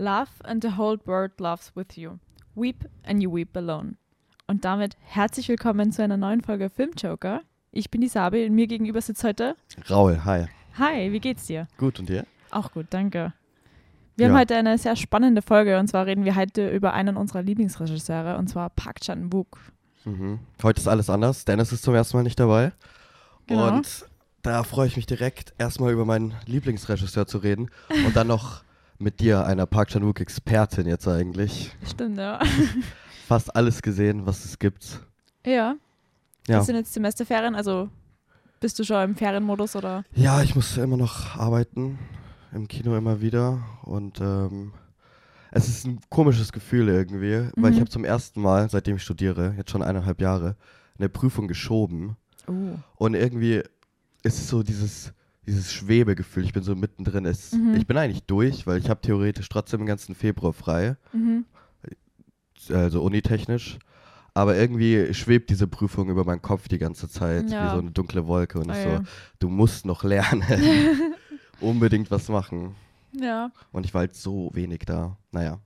Love and the whole world loves with you. Weep and you weep alone. Und damit herzlich willkommen zu einer neuen Folge Filmjoker. Ich bin die Sabi und mir gegenüber sitzt heute. Raul, hi. Hi, wie geht's dir? Gut und dir? Auch gut, danke. Wir Ja. haben heute eine sehr spannende Folge und zwar reden wir heute über einen unserer Lieblingsregisseure und zwar Park Chan-wook. Mhm. Heute ist alles anders. Dennis ist zum ersten Mal nicht dabei. Genau. Und da freue ich mich direkt, erstmal über meinen Lieblingsregisseur zu reden und dann noch mit dir, einer Park Chan-wook-Expertin jetzt eigentlich. Stimmt, ja. Fast alles gesehen, was es gibt. ja. Ja, Das sind jetzt Semesterferien, also bist du schon im Ferienmodus oder? ja ich muss immer noch arbeiten, im Kino immer wieder. Und ähm, es ist ein komisches Gefühl irgendwie, weil ich Mhm. habe zum ersten Mal, seitdem ich studiere, jetzt schon eineinhalb Jahre, eine Prüfung geschoben. Oh. Und irgendwie ist es so dieses, dieses Schwebegefühl. Ich bin so mittendrin. Es, Mhm. Ich bin eigentlich durch, weil ich habe theoretisch trotzdem den ganzen Februar frei, Mhm. also unitechnisch. Aber irgendwie schwebt diese Prüfung über meinen Kopf die ganze Zeit, Ja. wie so eine dunkle Wolke. Und Ah, ich ja. so, du musst noch lernen. Unbedingt was machen. Ja, Und ich war halt so wenig da. Naja,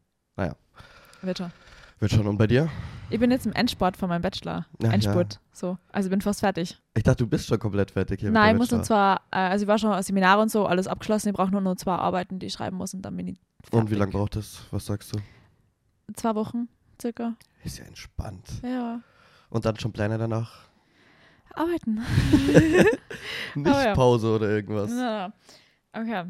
wird schon. Wird schon. Und bei dir? Ich bin jetzt im Endsport von meinem Bachelor. Ja, Endspurt. So. Also bin fast fertig. Ich dachte, du bist schon komplett fertig hier. Nein, ich muss nur zwar, äh, also ich war schon Seminare und so, alles abgeschlossen. Ich brauche nur noch zwei Arbeiten, die ich schreiben muss und dann bin ich fertig. Und wie lange braucht es? Was sagst du? Zwei Wochen circa. Ist ja entspannt. Ja. Und dann schon Pläne danach? Arbeiten. Nicht ja. Pause oder irgendwas. Ja. Okay.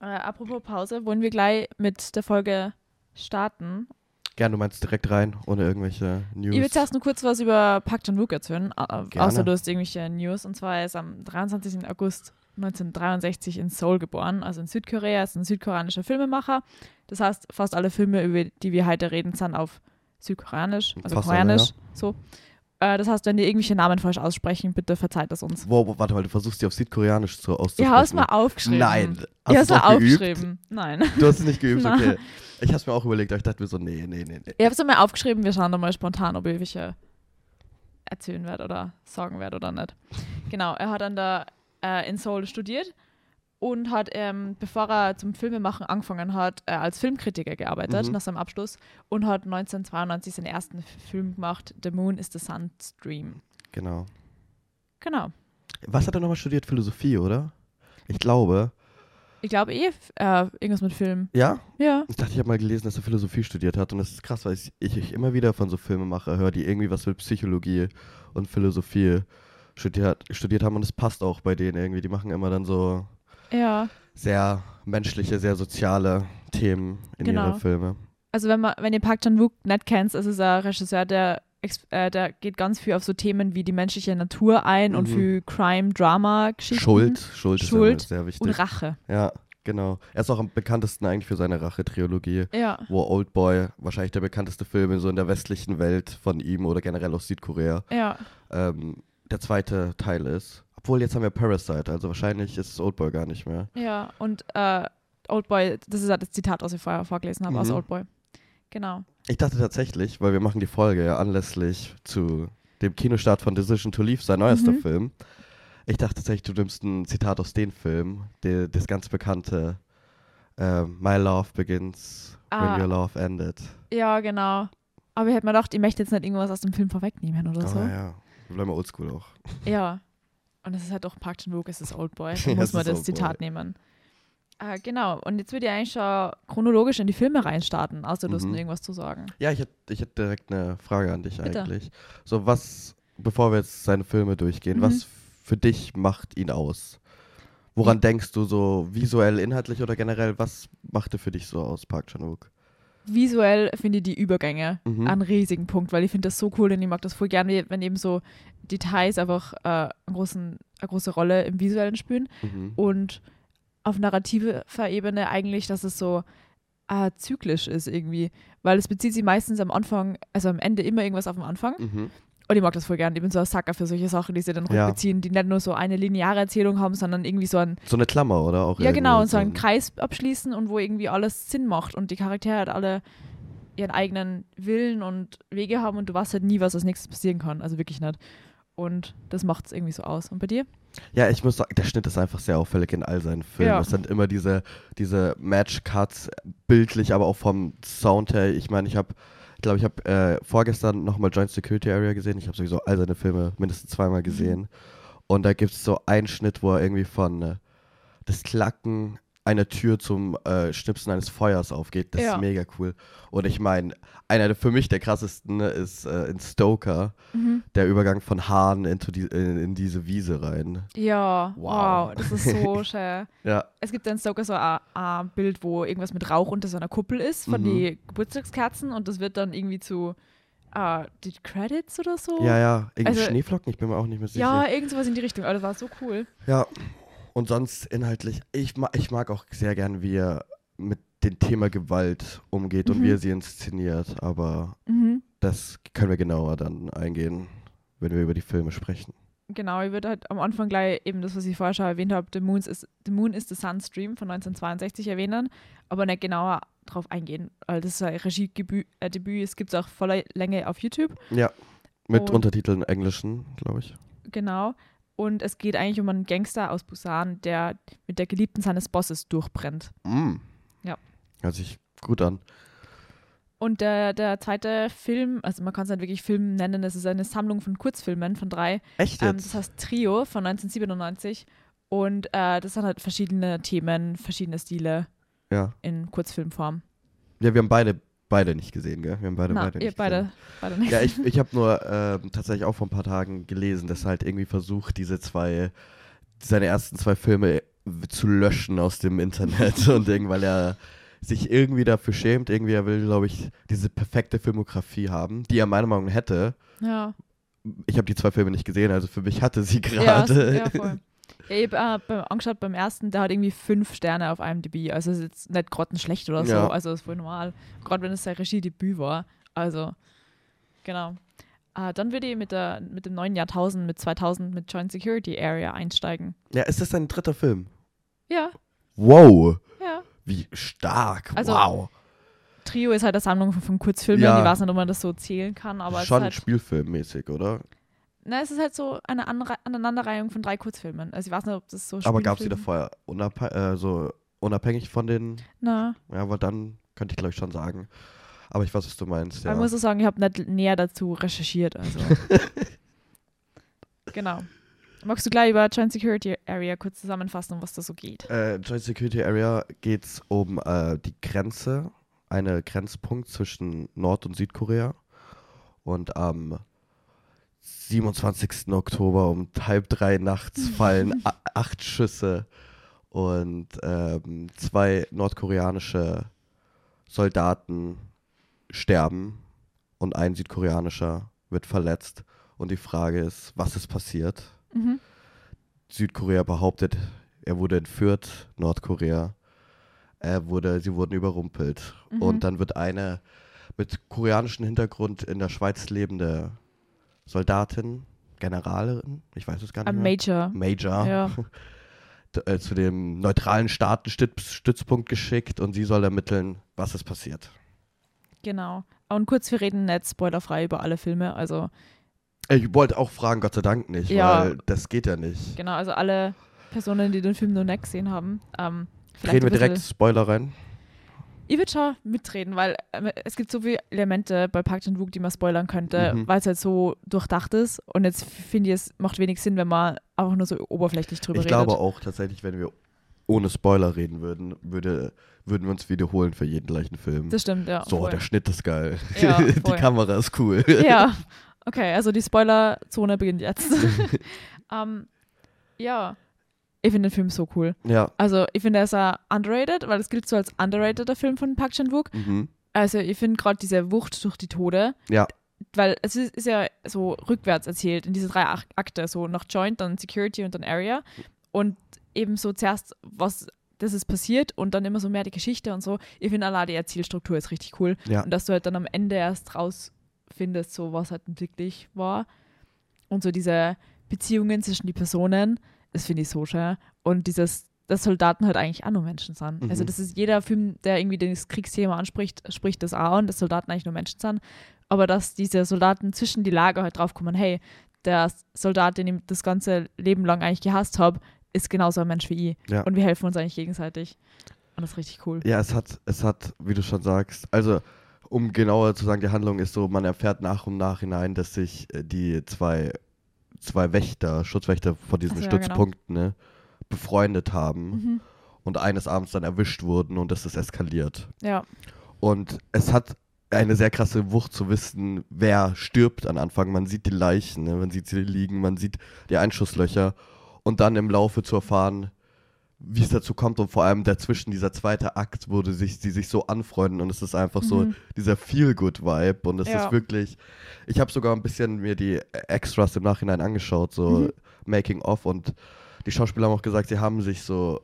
Äh, apropos Pause, wollen wir gleich mit der Folge starten. Gern, du meinst direkt rein, ohne irgendwelche News. Ich will zuerst nur kurz was über Park Chan-wook erzählen, äh, Gerne. außer du hast irgendwelche News. Und zwar er ist am 23. August 1963 in Seoul geboren, also in Südkorea. Er ist ein südkoreanischer Filmemacher. Das heißt, fast alle Filme, über die wir heute reden, sind auf Südkoreanisch, also Fast alle, Koreanisch. So. Äh, das heißt, wenn die irgendwelche Namen falsch aussprechen, bitte verzeiht das uns. Wow, warte mal, du versuchst die auf Südkoreanisch zu auszusprechen. Habe es mal aufgeschrieben. Nein. Hast es du mal aufgeschrieben. Nein. Du hast es nicht geübt, okay. Ich habe es mir auch überlegt, aber ich dachte mir so, nee, nee, nee, nee. Ich habe es mal aufgeschrieben, wir schauen da mal spontan, ob ich welche erzählen werde oder sagen werde oder nicht. Genau, er hat an der äh, in Seoul studiert und hat, ähm, bevor er zum Filmemachen angefangen hat, äh, als Filmkritiker gearbeitet Mhm. nach seinem Abschluss und hat 1992 seinen ersten Film gemacht, The Moon is the Sun's Dream. Genau. Genau. Was hat er nochmal studiert? Philosophie, oder? Ich glaube. Ich glaube eh, äh, irgendwas mit Film. Ja? Ja. Ich dachte, ich habe mal gelesen, dass er Philosophie studiert hat. Und das ist krass, weil ich, ich, ich immer wieder von so Filmemacher höre, die irgendwie was mit Psychologie und Philosophie studiert, studiert haben. Und es passt auch bei denen irgendwie. Die machen immer dann so Ja. sehr menschliche, sehr soziale Themen in Genau. ihre Filme. Also wenn man, wenn ihr Park Chan-wook nicht kennt, ist es ein Regisseur, der, äh, der geht ganz viel auf so Themen wie die menschliche Natur ein und Mhm. für Crime-Drama-Geschichten. Schuld, Schuld, Schuld ist ja sehr Und wichtig. Rache. Ja, genau. Er ist auch am bekanntesten eigentlich für seine Rache-Trilogie, Ja. wo Oldboy wahrscheinlich der bekannteste Film so in der westlichen Welt von ihm oder generell aus Südkorea Ja. ähm, der zweite Teil ist. Obwohl, jetzt haben wir Parasite, also wahrscheinlich ist es Oldboy gar nicht mehr. Ja. Und äh, Oldboy, das ist halt das Zitat, was ich vorher vorgelesen habe aus Mhm. Oldboy. Genau. Ich dachte tatsächlich, weil wir machen die Folge ja anlässlich zu dem Kinostart von Decision to Leave, sein neuester Mhm. Film. Ich dachte tatsächlich, du nimmst ein Zitat aus dem Film, der, das ganz bekannte äh, My Love Begins Ah. When Your Love Ended. Ja, genau. Aber ich hätte mir gedacht, ich möchte jetzt nicht irgendwas aus dem Film vorwegnehmen oder so. Oh, ja. Wir bleiben oldschool auch. Ja. Und es ist halt auch Park Chan-wook, es ist Oldboy. Da muss man das. Zitat nehmen. Äh, genau. Und jetzt würde ich eigentlich schon chronologisch in die Filme reinstarten, außer du hast Mhm. irgendwas zu sagen. Ja, ich hätte ich hätt direkt eine Frage an dich Bitte. eigentlich. So, was, bevor wir jetzt seine Filme durchgehen, Mhm. was für dich macht ihn aus? Woran denkst du so visuell, inhaltlich oder generell, was macht er für dich so aus, Park Chan-wook? Visuell finde ich die Übergänge Mhm. einen riesigen Punkt, weil ich finde das so cool und ich mag das voll gerne, wenn eben so Details einfach äh, einen großen, eine große Rolle im Visuellen spielen. Mhm. Und auf narrativer Ebene eigentlich, dass es so äh, zyklisch ist irgendwie, weil es bezieht sich meistens am Anfang, also am Ende immer irgendwas auf dem Anfang. Mhm. Und ich mag das voll gern. Ich bin so ein Sacker für solche Sachen, die sie dann Ja. rückbeziehen, die nicht nur so eine lineare Erzählung haben, sondern irgendwie so ein, So eine Klammer, oder? Auch ja genau, und so einen ein- Kreis abschließen und wo irgendwie alles Sinn macht und die Charaktere halt alle ihren eigenen Willen und Wege haben und du weißt halt nie, was als nächstes passieren kann. Also wirklich nicht. Und das macht es irgendwie so aus. Und bei dir? Ja, ich muss sagen, der Schnitt ist einfach sehr auffällig in all seinen Filmen. Ja. Es sind immer diese, diese Match-Cuts, bildlich, aber auch vom Sound her. Ich meine, ich habe, ich glaube, ich habe äh, vorgestern nochmal Joint Security Area gesehen. Ich habe sowieso all seine Filme mindestens zweimal gesehen. Und da gibt es so einen Schnitt, wo er irgendwie von äh, das Klacken einer Tür zum äh, Schnipsen eines Feuers aufgeht. Das Ja. ist mega cool. Und ich meine, einer der für mich der krassesten ne, ist äh, in Stoker, Mhm. der Übergang von Hahn die, in, in diese Wiese rein. Ja, Wow. wow. das ist so schön. Ja, Es gibt dann Stoker so ein, Bild, wo irgendwas mit Rauch unter so einer Kuppel ist von Mhm. die Geburtstagskerzen und das wird dann irgendwie zu äh, die Credits oder so. ja, ja. Irgendwie Also- Schneeflocken, ich bin mir auch nicht mehr sicher. Ja, irgend sowas in die Richtung. Aber das war so cool. Ja, und sonst inhaltlich, ich, ma ich mag auch sehr gern, wie er mit dem Thema Gewalt umgeht und Mhm. wie er sie inszeniert, aber Mhm. das können wir genauer dann eingehen, wenn wir über die Filme sprechen. Genau, ich würde halt am Anfang gleich eben das, was ich vorher schon erwähnt habe, The, Moon's is, The Moon is the Sunstream von 1962 erwähnen, aber nicht genauer drauf eingehen, weil das ist ein Regiedebüt, äh, es gibt es auch voller Länge auf YouTube, Ja, mit Und- Untertiteln Englischen, glaube ich. genau. Und es geht eigentlich um einen Gangster aus Busan, der mit der Geliebten seines Bosses durchbrennt. Mm. Ja. Hört sich gut an. Und der, der zweite Film, also man kann es nicht wirklich Film nennen, es ist eine Sammlung von Kurzfilmen von drei. Echt Ähm, das heißt Trio von 1997. Und äh, das sind halt verschiedene Themen, verschiedene Stile ja. in Kurzfilmform. Ja, wir haben beide, beide nicht gesehen, gell? Wir haben beide, Na, beide ihr nicht beide, gesehen. beide nicht. Ja, ich, ich habe nur ähm, tatsächlich auch vor ein paar Tagen gelesen, dass er halt irgendwie versucht, diese zwei, seine ersten zwei Filme zu löschen aus dem Internet und irgendwie, weil er sich irgendwie dafür schämt, irgendwie er will, glaube ich, diese perfekte Filmografie haben, die er meiner Meinung nach hätte. ja. Ich habe die zwei Filme nicht gesehen, also für mich hatte sie Ja, gerade. ja, voll. Ja, ich habe äh, beim, angeschaut beim ersten, der hat irgendwie fünf Sterne auf IMDb. Also ist jetzt nicht grottenschlecht oder so. Ja. Also ist voll normal. Gerade wenn es sein Regiedebüt war. Also, genau. Äh, dann würde ich mit, der, mit dem neuen Jahrtausend, mit 2000, mit Joint Security Area einsteigen. ja, ist das dein dritter Film? Ja, Wow, ja. wie stark, Also, wow. Trio ist halt eine Sammlung von, von Kurzfilmen. Ja. Ich weiß nicht, ob man das so zählen kann, aber Schon halt, Spielfilmmäßig, oder? Na, es ist halt so eine Anre Aneinanderreihung von drei Kurzfilmen. Also ich weiß nicht, ob das so Aber gab es die davor unabhängig, äh, so unabhängig von den Na, Ja, aber dann könnte ich glaube ich schon sagen. Aber ich weiß, was du meinst, ja. Ich muss auch sagen, ich habe nicht näher dazu recherchiert. Also. genau. Magst du gleich über Joint Security Area kurz zusammenfassen, um was da so geht? Äh, Joint Security Area geht es um äh, die Grenze, einen Grenzpunkt zwischen Nord- und Südkorea. Und am 27. Oktober um halb drei nachts fallen acht Schüsse und ähm, zwei nordkoreanische Soldaten sterben und ein südkoreanischer wird verletzt. Und die Frage ist, was ist passiert? Mhm. Südkorea behauptet, er wurde entführt, Nordkorea. Er wurde, sie wurden überrumpelt. Mhm. Und dann wird eine mit koreanischem Hintergrund in der Schweiz lebende Soldatin, Generalin, ich weiß es gar nicht mehr. Major. Major. Ja. äh, zu dem neutralen Staatenstützpunkt geschickt und sie soll ermitteln, was ist passiert. Genau. Und kurz, wir reden nicht spoilerfrei über alle Filme. Also, Ich wollte auch fragen, Gott sei Dank nicht, Ja. weil das geht ja nicht. genau, also alle Personen, die den Film noch nicht gesehen haben. Ähm, Reden wir direkt Spoiler rein. Ich würde schon mitreden, weil ähm, es gibt so viele Elemente bei Park Chan-wook, die man spoilern könnte, Mhm. weil es halt so durchdacht ist. Und jetzt finde ich, es macht wenig Sinn, wenn man einfach nur so oberflächlich drüber Ich redet. glaube auch tatsächlich, wenn wir ohne Spoiler reden würden, würde, würden wir uns wiederholen für jeden gleichen Film. Das stimmt, ja. so, voll. der Schnitt ist geil. Ja, die. Kamera ist cool. Ja, okay, also die Spoilerzone beginnt jetzt. ähm, ja, ich finde den Film so cool. ja. Also ich finde, er ist auch underrated, weil es gilt so als underrateder Film von Park Chan-wook. Mhm. Also ich finde gerade diese Wucht durch die Tode, Ja. weil es ist, ist ja so rückwärts erzählt in diese drei Ak- Akte, so nach Joint, dann Security und dann Area. Und eben so zuerst, was das ist passiert und dann immer so mehr die Geschichte und so. Ich finde allein die Erzählstruktur ist richtig cool. Ja. Und dass du halt dann am Ende erst rausfindest, so was halt wirklich war. Und so diese Beziehungen zwischen die Personen, das finde ich so schön. Und dieses, dass Soldaten halt eigentlich auch nur Menschen sind. Mhm. Also das ist jeder Film, der irgendwie das Kriegsthema anspricht, spricht das auch an, dass Soldaten eigentlich nur Menschen sind. Aber dass diese Soldaten zwischen die Lager halt draufkommen, hey, der Soldat, den ich das ganze Leben lang eigentlich gehasst habe, ist genauso ein Mensch wie ich. Ja. Und wir helfen uns eigentlich gegenseitig. Und das ist richtig cool. Ja, es hat, es hat, wie du schon sagst, also um genauer zu sagen, die Handlung ist so, man erfährt nach und nach hinein, dass sich äh, die zwei, zwei Wächter, Schutzwächter von diesen Ach so, ja, genau. Stützpunkten, ne, befreundet haben Mhm. und eines Abends dann erwischt wurden und es ist eskaliert. Ja. Und es hat eine sehr krasse Wucht zu wissen, wer stirbt am Anfang. Man sieht die Leichen, ne? man sieht sie liegen, man sieht die Einschusslöcher und dann im Laufe zu erfahren, wie es dazu kommt und vor allem dazwischen dieser zweite Akt, wo sich, die sich so anfreunden und es ist einfach so Mhm. dieser Feel-Good-Vibe und es Ja. ist wirklich, ich habe sogar ein bisschen mir die Extras im Nachhinein angeschaut, so Mhm. Making-of und die Schauspieler haben auch gesagt, sie haben sich so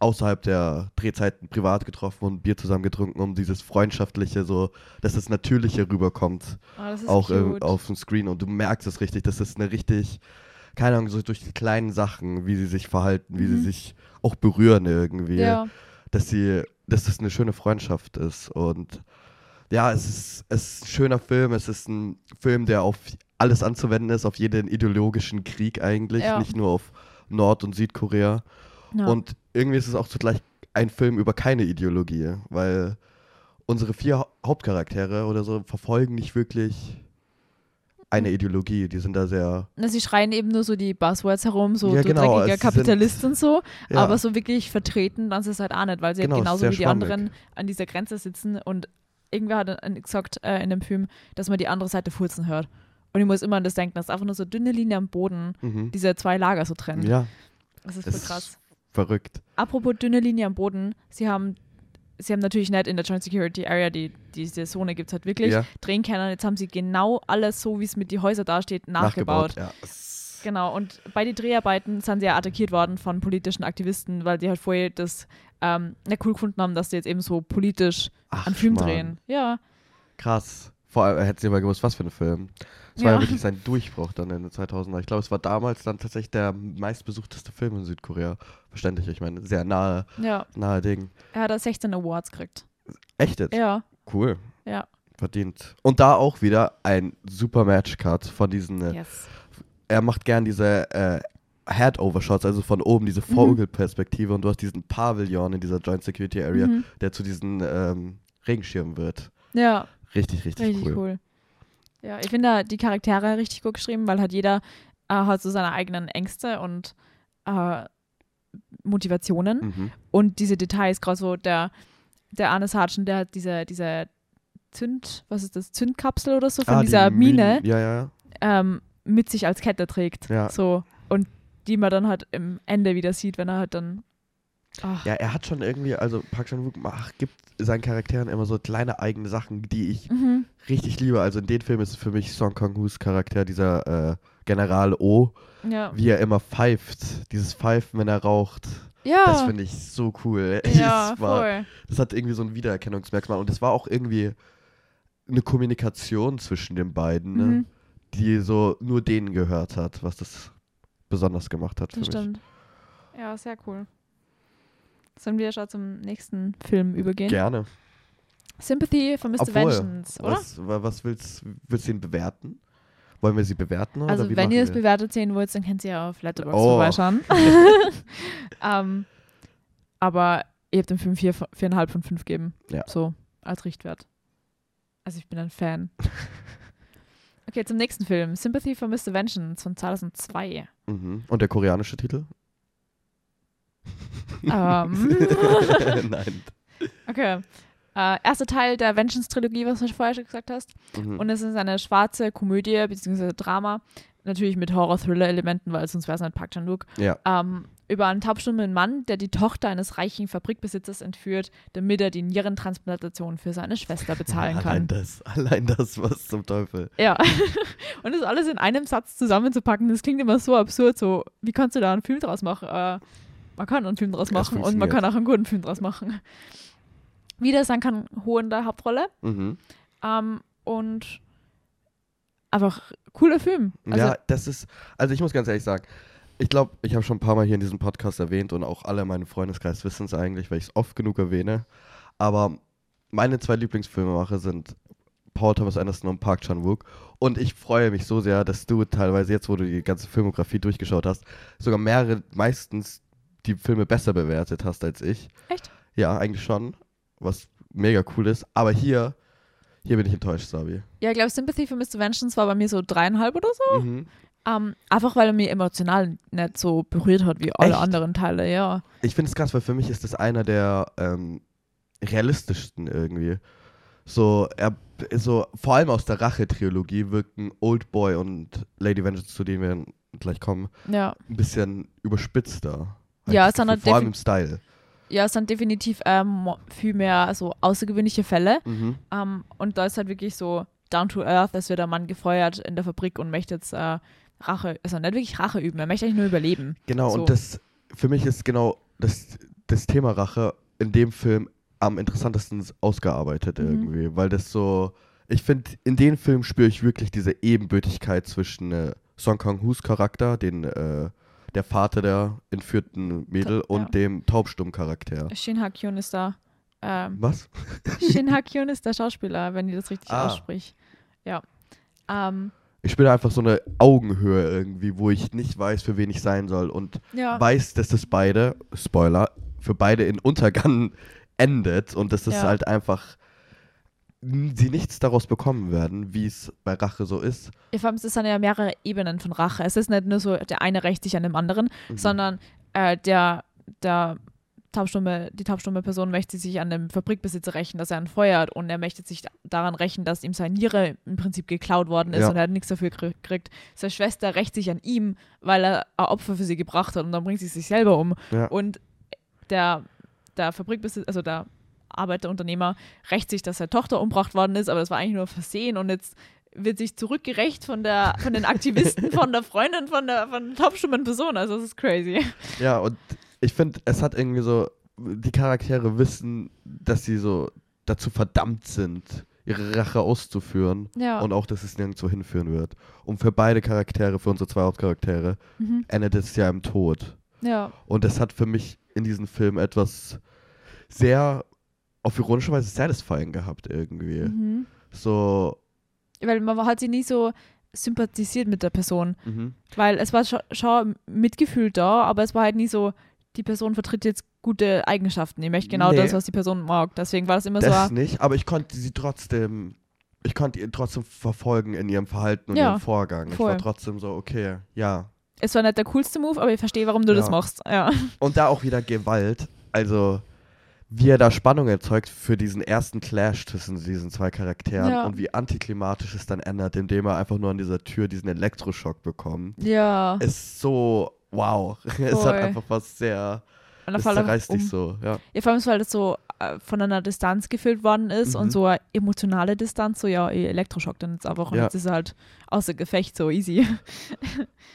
außerhalb der Drehzeiten privat getroffen und Bier zusammen getrunken, um dieses freundschaftliche, so, dass das Natürliche rüberkommt, Ah, das ist auch cute. auf dem Screen und du merkst es richtig, das ist eine richtig, keine Ahnung, so durch die kleinen Sachen, wie sie sich verhalten, wie sie Mhm. sich auch berühren irgendwie, ja. dass sie, dass das eine schöne Freundschaft ist und ja, es ist, es ist ein schöner Film, es ist ein Film, der auf alles anzuwenden ist, auf jeden ideologischen Krieg eigentlich, Ja. nicht nur auf Nord- und Südkorea. ja. Und irgendwie ist es auch zugleich ein Film über keine Ideologie, weil unsere vier Hau- Hauptcharaktere oder so verfolgen nicht wirklich eine Ideologie. Die sind da sehr. Na, sie schreien eben nur so die Buzzwords herum, so Ja, genau, dreckiger also Kapitalist und so, Ja, aber so wirklich vertreten, dann ist es halt auch nicht, weil sie Genau, halt ist genauso wie die schwammig. anderen an dieser Grenze sitzen und irgendwer hat gesagt äh, in dem Film, dass man die andere Seite furzen hört. Und ich muss immer an das denken, das ist einfach nur so dünne Linie am Boden, mhm. diese zwei Lager so trennen. ja, Das ist voll ist krass. verrückt. Apropos dünne Linie am Boden, sie haben Sie haben natürlich nicht in der Joint Security Area, die diese Zone gibt es halt wirklich, Ja, drehen können. Jetzt haben sie genau alles so, wie es mit den Häusern dasteht, nachgebaut. Ja. Es- Genau, und bei den Dreharbeiten sind sie ja attackiert worden von politischen Aktivisten, weil die halt vorher das ähm, nicht cool gefunden haben, dass die jetzt eben so politisch Ach, einen Film Schmarrn. drehen. Ja, Krass. Vor allem hätten sie mal gewusst, was für ein Film. Es war ja Ja. wirklich sein Durchbruch dann in den 2000er. Ich glaube, es war damals dann tatsächlich der meistbesuchteste Film in Südkorea. Verständlich, ich meine, sehr nahe, ja. nahe Ding. Er hat da 16 Awards gekriegt. Echt jetzt? Ja, Cool. ja. Verdient. Und da auch wieder ein super Match-Cut von diesen. Äh, Yes. Er macht gern diese äh, Head-Overshots, also von oben, diese Mhm. Vogelperspektive. Und du hast diesen Pavillon in dieser Joint Security Area, Mhm. der zu diesen ähm, Regenschirmen wird. Ja, Richtig, richtig, richtig cool. cool. Ja, ich finde da die Charaktere richtig gut geschrieben, weil halt jeder äh, hat so seine eigenen Ängste und äh, Motivationen. Mhm. Und diese Details, gerade so der, der Arne Sargent, der hat diese, diese Zünd, was ist das, Zündkapsel oder so von Ah, die dieser Mine Minen- Ja, ja, ja. ähm, mit sich als Kette trägt. Ja. So. Und die man dann halt im Ende wieder sieht, wenn er halt dann. Ach, Ja, er hat schon irgendwie, also Park Chan-wook gibt seinen Charakteren immer so kleine eigene Sachen, die ich Mhm. richtig liebe. Also in den Film ist es für mich Song Kang-hoos Charakter, dieser äh, General O, Ja. wie er immer pfeift. Dieses Pfeifen, wenn er raucht. Ja. Das finde ich so cool. ja, Das war- voll. Das hat irgendwie so ein Wiedererkennungsmerkmal. Und das war auch irgendwie eine Kommunikation zwischen den beiden, ne? Mhm. die so nur denen gehört hat, was das besonders gemacht hat für Das mich. stimmt. Ja, sehr cool. Sollen wir schon zum nächsten Film übergehen? Gerne. Sympathy for Mr. Obwohl, Vengeance, oder? Was, wa- was willst, willst du ihn bewerten? Wollen wir sie bewerten? Oder Also, wenn ihr es bewertet sehen wollt, dann könnt ihr ja auf Letterboxd Oh. vorbeischauen. ähm, aber ihr habt dem Film vier, viereinhalb von fünf gegeben. Ja. So, als Richtwert. Also, ich bin ein Fan. okay, zum nächsten Film. Sympathy for Mr. Vengeance von 2002. Mhm. Und der koreanische Titel? Ähm. Nein. Okay. Äh, erster Teil der Vengeance-Trilogie, was du vorher schon gesagt hast. Mhm. Und es ist eine schwarze Komödie bzw. Drama. Natürlich mit Horror-Thriller-Elementen, weil sonst wäre es nicht Park Chan-wook. ja. ähm, über einen taubstummen Mann, der die Tochter eines reichen Fabrikbesitzers entführt, damit er die Nierentransplantation für seine Schwester bezahlen Allein kann. das, allein das, was zum Teufel. Ja. Und das alles in einem Satz zusammenzupacken, das klingt immer so absurd. So, wie kannst du da einen Film draus machen? Äh, man kann einen Film draus machen und man kann auch einen guten Film draus machen. Wieder Sang Kang Ho in der Hauptrolle. Mhm. Ähm, und einfach cooler Film. Also, ja, das ist, also ich muss ganz ehrlich sagen, ich glaube, ich habe schon ein paar Mal hier in diesem Podcast erwähnt und auch alle in meinem Freundeskreis wissen es eigentlich, weil ich es oft genug erwähne. Aber meine zwei Lieblingsfilmemacher sind Paul Thomas Anderson und Park Chan-wook. Und ich freue mich so sehr, dass du teilweise jetzt, wo du die ganze Filmografie durchgeschaut hast, sogar mehrere, meistens die Filme besser bewertet hast als ich. Echt? Ja, eigentlich schon. Was mega cool ist. Aber hier, hier bin ich enttäuscht, Sabi. Ja, ich glaube, Sympathy für Mr. Vengeance war bei mir so dreieinhalb oder so. Mhm. Ähm, einfach weil er mich emotional nicht so berührt hat wie alle Echt? anderen Teile, ja. Ich finde es krass, weil für mich ist das einer der ähm, realistischsten irgendwie. So, er, so, vor allem aus der Rache-Trilogie wirken Old Boy und Lady Vengeance, zu denen wir gleich kommen, Ja. ein bisschen überspitzter. Hab Ja, halt vor allem im Style. Ja, es sind definitiv ähm, viel mehr so außergewöhnliche Fälle. Mhm. Ähm, und da ist halt wirklich so down to earth, es wird ein Mann gefeuert in der Fabrik und möchte jetzt äh, Rache, also nicht wirklich Rache üben, er möchte eigentlich nur überleben. Genau, So. und das für mich ist genau das, das Thema Rache in dem Film am interessantesten ausgearbeitet Mhm. irgendwie, weil das so, ich finde, in den Film spüre ich wirklich diese Ebenbürtigkeit zwischen äh, Song Kang-Hus Charakter, den äh, der Vater der entführten Mädel, und ja. dem Taubstumm-Charakter. Shin Ha-kyun ist da. Ähm, Was? Shin Ha-kyun ist der Schauspieler, wenn ich das richtig Ah. ausspricht. Ja. Ähm, Ich spüre einfach so eine Augenhöhe irgendwie, wo ich nicht weiß, für wen ich sein soll und ja. weiß, dass das beide, Spoiler, für beide in Untergang endet und dass das Ja. halt einfach sie nichts daraus bekommen werden, wie es bei Rache so ist. Ja, vor allem, es sind ja mehrere Ebenen von Rache. Es ist nicht nur so, der eine rächt sich an dem anderen, Mhm. sondern äh, der, der taubstumme, die taubstumme Person möchte sich an dem Fabrikbesitzer rächen, dass er ihn feuert und er möchte sich daran rächen, dass ihm seine Niere im Prinzip geklaut worden ist Ja. und er hat nichts dafür gekri- gekriegt. Seine Schwester rächt sich an ihm, weil er ein Opfer für sie gebracht hat und dann bringt sie sich selber um. Ja. Und der, der Fabrikbesitzer, also der Arbeiterunternehmer, rächt sich, dass seine Tochter umgebracht worden ist, aber das war eigentlich nur Versehen und jetzt wird sich zurückgerecht von der von den Aktivisten, von der Freundin, von der von der taubstummen Person. Also das ist crazy. Ja, und ich finde, es hat irgendwie so, die Charaktere wissen, dass sie so dazu verdammt sind, ihre Rache auszuführen Ja. und auch, dass es nirgendwo hinführen wird. Und für beide Charaktere, für unsere zwei Hauptcharaktere, Mhm. endet es ja im Tod. Ja. Und das hat für mich in diesem Film etwas sehr, auf ironische Weise, satisfying gehabt irgendwie. Mhm. So, Weil man hat sie nie so sympathisiert mit der Person. mhm. Weil es war schon, schon Mitgefühl da, aber es war halt nie so, die Person vertritt jetzt gute Eigenschaften. Ich möchte genau Nee. das, was die Person mag. Deswegen war das immer das so. nicht, aber ich konnte sie trotzdem, ich konnte ihr trotzdem verfolgen in ihrem Verhalten und Ja, ihrem Vorgang. Ich voll. war trotzdem so, okay, ja. Es war nicht der coolste Move, aber ich verstehe, warum du das Ja. machst. Ja. Und da auch wieder Gewalt, also wie er da Spannung erzeugt für diesen ersten Clash zwischen diesen zwei Charakteren Ja. und wie antiklimatisch es dann ändert, indem er einfach nur an dieser Tür diesen Elektroschock bekommt. Ja. ist so, wow. Es hat einfach was sehr, Und allem zerreißt um, dich so, ja. Ja, vor allem, weil das so äh, von einer Distanz gefüllt worden ist Mhm. und so eine emotionale Distanz, so ja, ich Elektroschock dann jetzt einfach und Ja. jetzt ist er halt außer Gefecht so easy.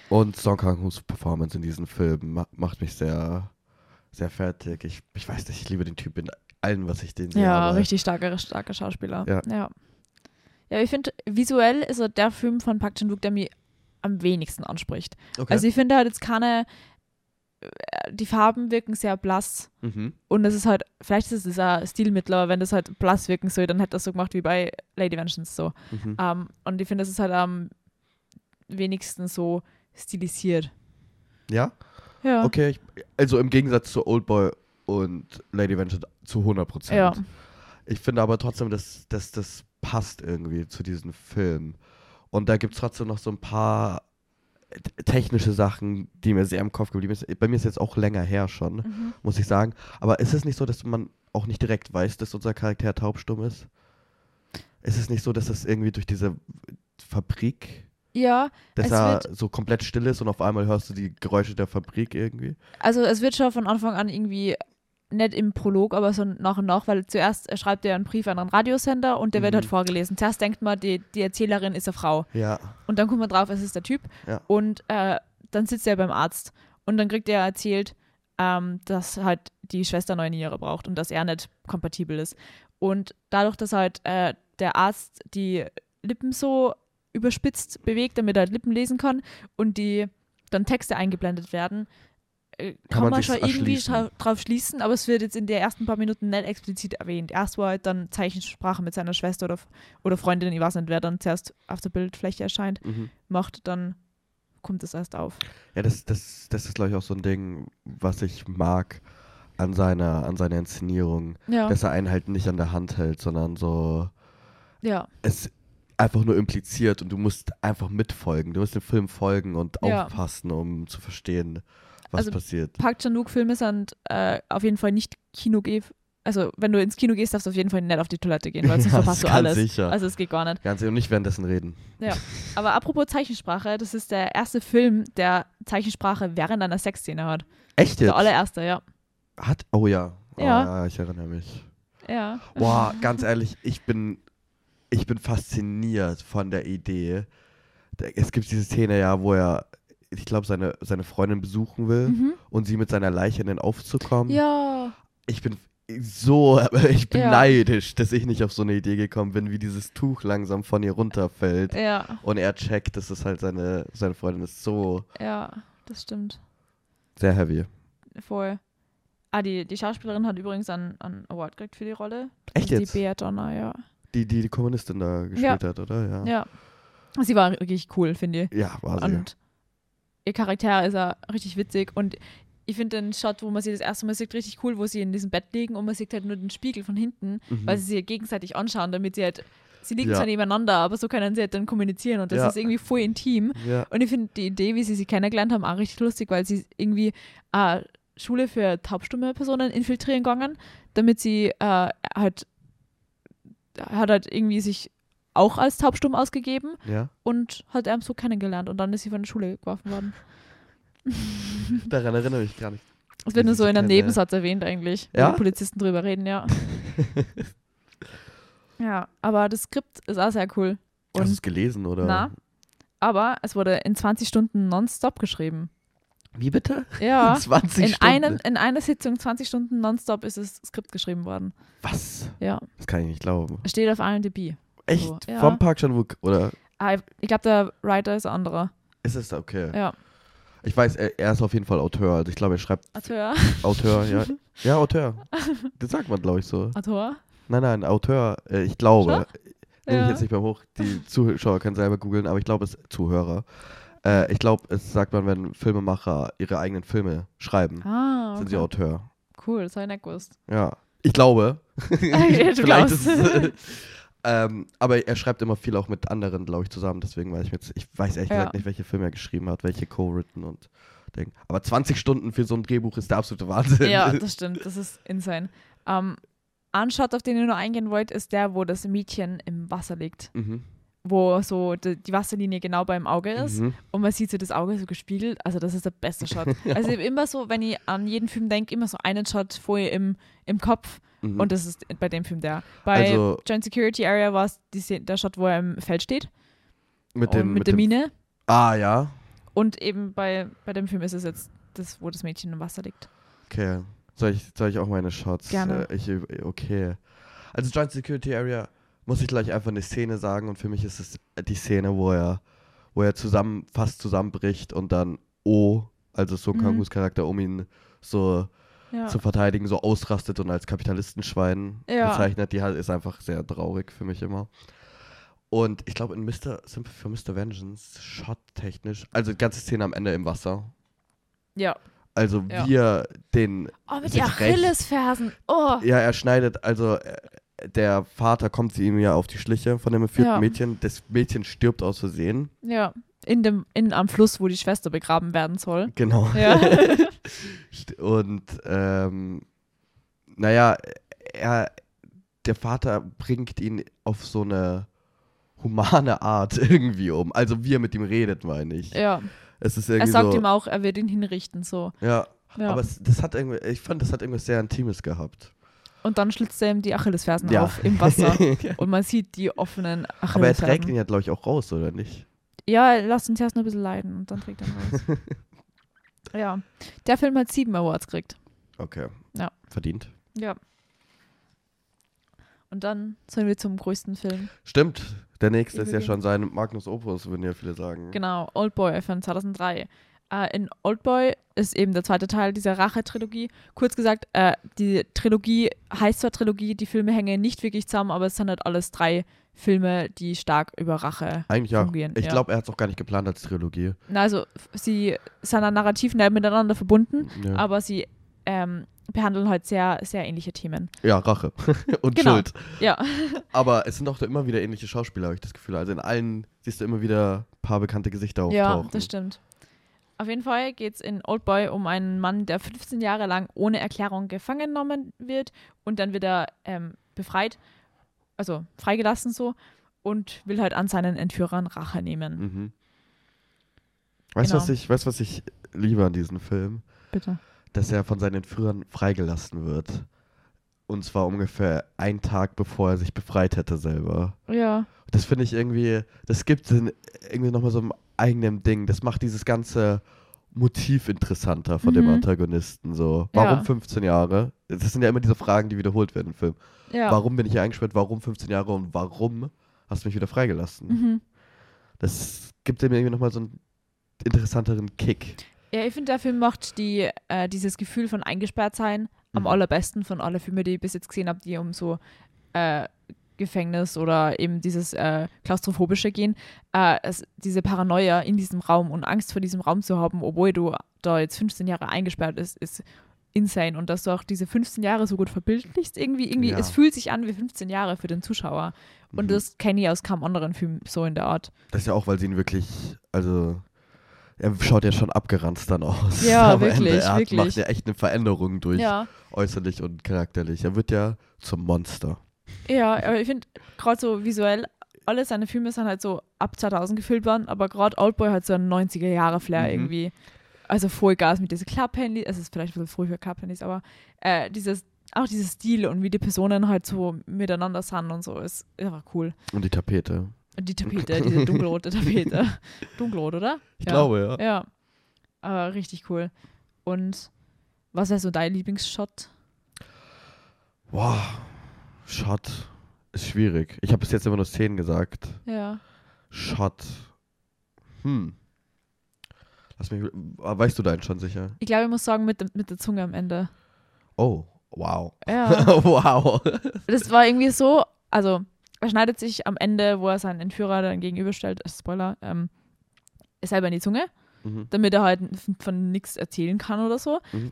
Und Song Kang-Hus Performance in diesem Film ma macht mich sehr, sehr fertig. Ich, ich weiß nicht, ich liebe den Typ in allem, was ich den sehe. Ja, richtig starker, starker Schauspieler. Ja. ja. Ja, ich finde, visuell ist er der Film von Park Chan-wook, der mich am wenigsten anspricht. Okay. Also ich finde halt jetzt keine, äh, die Farben wirken sehr blass mhm. und es ist halt, vielleicht ist es ein Stilmittel, aber wenn das halt blass wirken soll, dann hätte das so gemacht wie bei Lady Vengeance so. Mhm. Ähm, und ich finde, das ist halt am wenigsten so stilisiert. Ja? Ja. Okay. Ich, also im Gegensatz zu Oldboy und Lady Vengeance zu 100 Prozent. Ja. Ich finde aber trotzdem, dass, dass das passt irgendwie zu diesem Film. Und da gibt es trotzdem noch so ein paar technische Sachen, die mir sehr im Kopf geblieben sind. Bei mir ist jetzt auch länger her schon, Mhm. muss ich sagen. Aber ist es nicht so, dass man auch nicht direkt weiß, dass unser Charakter taubstumm ist? Ist es nicht so, dass das irgendwie durch diese Fabrik, Ja, dass er wird- so komplett still ist und auf einmal hörst du die Geräusche der Fabrik irgendwie? also es wird schon von Anfang an irgendwie nicht im Prolog, aber so nach und nach, weil zuerst er schreibt er einen Brief an einen Radiosender und der wird Mhm. halt vorgelesen. Zuerst denkt man, die, die Erzählerin ist eine Frau. Ja. Und dann kommt man drauf, es ist der Typ. Ja. Und äh, dann sitzt er beim Arzt. Und dann kriegt er erzählt, ähm, dass halt die Schwester neue Niere braucht und dass er nicht kompatibel ist. Und dadurch, dass halt äh, der Arzt die Lippen so überspitzt bewegt, damit er Lippen lesen kann und die dann Texte eingeblendet werden, äh, kann, man man, sich's schon irgendwie drauf schließen, aber es wird jetzt in den ersten paar Minuten nicht explizit erwähnt. Erst war halt dann Zeichensprache mit seiner Schwester oder, oder Freundin, ich weiß nicht, wer dann zuerst auf der Bildfläche erscheint Mhm. macht, dann kommt es erst auf. Ja, das, das, das ist, glaube ich, auch so ein Ding, was ich mag an seiner, an seiner Inszenierung, Ja. dass er einen halt nicht an der Hand hält, sondern so ja. es einfach nur impliziert und du musst einfach mitfolgen. Du musst dem Film folgen und Ja. aufpassen, um zu verstehen, was Also, passiert. Park Chan-wook-Filme sind äh, auf jeden Fall nicht Kino Also, wenn du ins Kino gehst, darfst du auf jeden Fall nicht auf die Toilette gehen, weil sonst Ja, verpasst du alles. sicher. Also, es geht gar nicht. Ganz und nicht währenddessen reden. Aber apropos Zeichensprache, das ist der erste Film, der Zeichensprache während einer Sexszene hat. Echt Der jetzt? allererste, ja. Hat, oh ja. Oh, Ja. ja, ich erinnere mich. Ja. Boah, ganz ehrlich, ich bin, ich bin fasziniert von der Idee. Es gibt diese Szene ja, wo er, ich glaube, seine, seine Freundin besuchen will Mhm. und sie mit seiner Leiche in den Aufzug kommen. Ja. Ich bin so, ich bin Ja. neidisch, dass ich nicht auf so eine Idee gekommen bin, wie dieses Tuch langsam von ihr runterfällt. Ja. Und er checkt, dass es halt seine, seine Freundin ist. So Ja. Das stimmt. sehr heavy. Voll. Ah, die, die Schauspielerin hat übrigens einen, einen Award gekriegt für die Rolle. Echt die jetzt? Bea Donner, ja. Die, die die Kommunistin da gespielt hat, oder? Ja. Ja. Sie war wirklich cool, finde ich. Ja, war sie. Und ihr Charakter ist ja richtig witzig und ich finde den Shot, wo man sie das erste Mal sieht, richtig cool, wo sie in diesem Bett liegen und man sieht halt nur den Spiegel von hinten, Mhm. weil sie sich gegenseitig anschauen, damit sie halt, sie liegen Ja. zwar nebeneinander, aber so können sie halt dann kommunizieren und das Ja. ist irgendwie voll intim. ja. Und ich finde die Idee, wie sie sie kennengelernt haben, auch richtig lustig, weil sie irgendwie äh, Schule für taubstumme Personen infiltrieren gegangen, damit sie äh, halt hat halt irgendwie sich auch als taubstumm ausgegeben ja. und hat er so kennengelernt und dann ist sie von der Schule geworfen worden. Daran erinnere ich gar nicht. Es wird nur so in einem. Nebensatz erwähnt eigentlich, Ja? wo die Polizisten drüber reden, ja. ja, aber das Skript ist auch sehr cool. Hast du Und es gelesen, oder? na, aber es wurde in 20 Stunden nonstop geschrieben. Wie bitte? Ja. 20 In, Stunden. einem, in einer Sitzung 20 Stunden nonstop ist das Skript geschrieben worden. Was? Ja. Das kann ich nicht glauben. Steht auf IMDb. Echt? So, ja. Vom Park Chan-wook? Oder Ah, ich glaube, der Writer ist ein anderer. ist es okay? Ja. Ich weiß, er, er ist auf jeden Fall Autor. Also ich glaube, er schreibt Autor. Autor, ja. Ja, Autor. Das sagt man, glaube ich, so. Autor? Nein, nein, Autor. Äh, ich glaube. Nehme ich Ja. jetzt nicht mehr hoch. Die Zuschauer können selber googeln, aber ich glaube, es Zuhörer. Äh, ich glaube, es sagt man, wenn Filmemacher ihre eigenen Filme schreiben, Ah, sind sie okay. Autor. cool, das habe ich nicht gewusst. Ja. Ich glaube. Okay, du Vielleicht glaubst. ist es, ähm, aber er schreibt immer viel auch mit anderen, glaube ich, zusammen. Deswegen weiß ich jetzt, ich weiß ehrlich Ja. gesagt nicht, welche Filme er geschrieben hat, welche co-written und Ding. Aber 20 Stunden für so ein Drehbuch ist der absolute Wahnsinn. Ja, das stimmt, das ist insane. Ähm, ein Shot, auf den ich nur eingehen wollte, ist der, wo das Mädchen im Wasser liegt. mhm. Wo so die, die Wasserlinie genau beim Auge ist Mhm. und man sieht so das Auge so gespiegelt. Also, das ist der beste Shot. Also, ich hab immer so, wenn ich an jeden Film denke, immer so einen Shot vorher im, im Kopf Mhm. und das ist bei dem Film der. Bei Also- Joint Security Area war es der Shot, wo er im Feld steht mit dem, mit, der dem, Mine. Ah, ja. Und eben bei, bei dem Film ist es jetzt das, wo das Mädchen im Wasser liegt. Okay. Soll ich, soll ich auch meine Shots? Gerne. Äh, ich, okay. Also Joint Security Area muss ich gleich einfach eine Szene sagen und für mich ist es die Szene, wo er, wo er zusammen, fast zusammenbricht und dann O, also so Mhm. Kangus Charakter, um ihn so Ja. zu verteidigen, so ausrastet und als Kapitalistenschwein Ja. bezeichnet. Die halt ist einfach sehr traurig für mich immer. Und ich glaube in Mr. Sympathy for Mr. Vengeance, shot-technisch, also die ganze Szene am Ende im Wasser. ja. Also Ja. wir den Oh, mit den Achillesfersen. Oh. Ja, er schneidet, also äh, der Vater kommt ihm ja auf die Schliche von dem entführten Ja. Mädchen. Das Mädchen stirbt aus Versehen. Ja. In dem, in am Fluss, wo die Schwester begraben werden soll. Genau. Ja. Und ähm, naja, er, der Vater bringt ihn auf so eine humane Art irgendwie um. Also wie er mit ihm redet, meine ich. ja. Es ist Er irgendwie sagt so. ihm auch, er wird ihn hinrichten, so. ja, Ja. aber es, das hat irgendwie, ich fand, das hat irgendwas sehr Intimes gehabt. Und dann schlitzt er ihm die Achillesfersen Ja. auf im Wasser. Und man sieht die offenen Achillesfersen. Aber er trägt ihn ja, glaube ich, auch raus, oder nicht? Ja, er lässt uns erst nur ein bisschen leiden und dann trägt er ihn raus. ja. Der Film hat sieben Awards gekriegt. Okay. Ja. Verdient. Ja. Und dann sollen wir zum größten Film. Stimmt. Der nächste ist ja schon sein Magnus Opus, würden ja viele sagen. Genau, Oldboy von 2003. Äh, in Oldboy ist eben der zweite Teil dieser Rache-Trilogie. Kurz gesagt, äh, die Trilogie heißt zwar Trilogie, die Filme hängen nicht wirklich zusammen, aber es sind halt alles drei Filme, die stark über Rache. Eigentlich ja. fungieren, Ich ja. glaube, er hat es auch gar nicht geplant als Trilogie. Na, Also, sie sind dann narrativ nicht miteinander verbunden, Ja. aber sie ähm, behandeln halt sehr, sehr ähnliche Themen. Ja, Rache und Genau. Schuld. Ja, Aber es sind auch da immer wieder ähnliche Schauspieler, habe ich das Gefühl. Also in allen siehst du immer wieder ein paar bekannte Gesichter ja, auftauchen. das stimmt. Auf jeden Fall geht es in Oldboy um einen Mann, der 15 Jahre lang ohne Erklärung gefangen genommen wird und dann wieder ähm, befreit, also freigelassen so und will halt an seinen Entführern Rache nehmen. Mhm. Weißt du, Genau. was ich, weißt, was ich liebe an diesem Film? Bitte. Dass er von seinen Entführern freigelassen wird. Und zwar ungefähr einen Tag bevor er sich befreit hätte selber. Ja, Das finde ich irgendwie, das gibt irgendwie nochmal so ein eigenem Ding. Das macht dieses ganze Motiv interessanter von dem Mhm. Antagonisten. So, warum Ja. 15 Jahre? Das sind ja immer diese Fragen, die wiederholt werden im Film. ja. Warum bin ich hier eingesperrt? Warum 15 Jahre? Und warum hast du mich wieder freigelassen? Mhm. Das gibt dem irgendwie nochmal so einen interessanteren Kick. Ja, ich finde, der Film macht die, äh, dieses Gefühl von eingesperrt sein am Mhm. allerbesten von allen Filmen, die ich bis jetzt gesehen habe, die um so äh, Gefängnis oder eben dieses äh, Klaustrophobische gehen. Äh, es, diese Paranoia in diesem Raum und Angst vor diesem Raum zu haben, obwohl du da jetzt 15 Jahre eingesperrt ist, ist insane. Und dass du auch diese 15 Jahre so gut verbildlichst, irgendwie, irgendwie, Ja. es fühlt sich an wie 15 Jahre für den Zuschauer. Und Mhm. das kenne ich aus keinem anderen Film so in der Art. Das ist ja auch, weil sie ihn wirklich, also er schaut ja schon abgeranzt dann aus. Ja, wirklich, Ende. Er hat, wirklich. macht ja echt eine Veränderung durch, Ja. äußerlich und charakterlich. Er wird ja zum Monster. Ja, aber ich finde gerade so visuell, alle seine Filme sind halt so ab 2000 gefilmt worden, aber gerade Oldboy hat so einen 90er-Jahre-Flair Mhm. irgendwie. Also Vollgas mit diesen Klapphandys, es ist vielleicht ein bisschen früh für Klapphandys, aber äh, dieses, auch dieses Stil und wie die Personen halt so miteinander sind und so, ist einfach cool. Und die Tapete. Und die Tapete, diese dunkelrote Tapete. Dunkelrot, oder? Ich Ja. glaube, ja. Ja. Aber richtig cool. Und was wäre so dein Lieblingsshot? Boah, Shot ist schwierig. Ich habe bis jetzt immer nur Szenen gesagt. Ja. Shot. Hm. Lass mich. ah, Weißt du deinen schon sicher? Ich glaube, ich muss sagen, mit, mit der Zunge am Ende. Oh, wow. Ja. wow. Das war irgendwie so, also er schneidet sich am Ende, wo er seinen Entführer dann gegenüberstellt, äh, Spoiler, ähm, selber in die Zunge, Mhm. damit er halt von- nichts erzählen kann oder so. Mhm.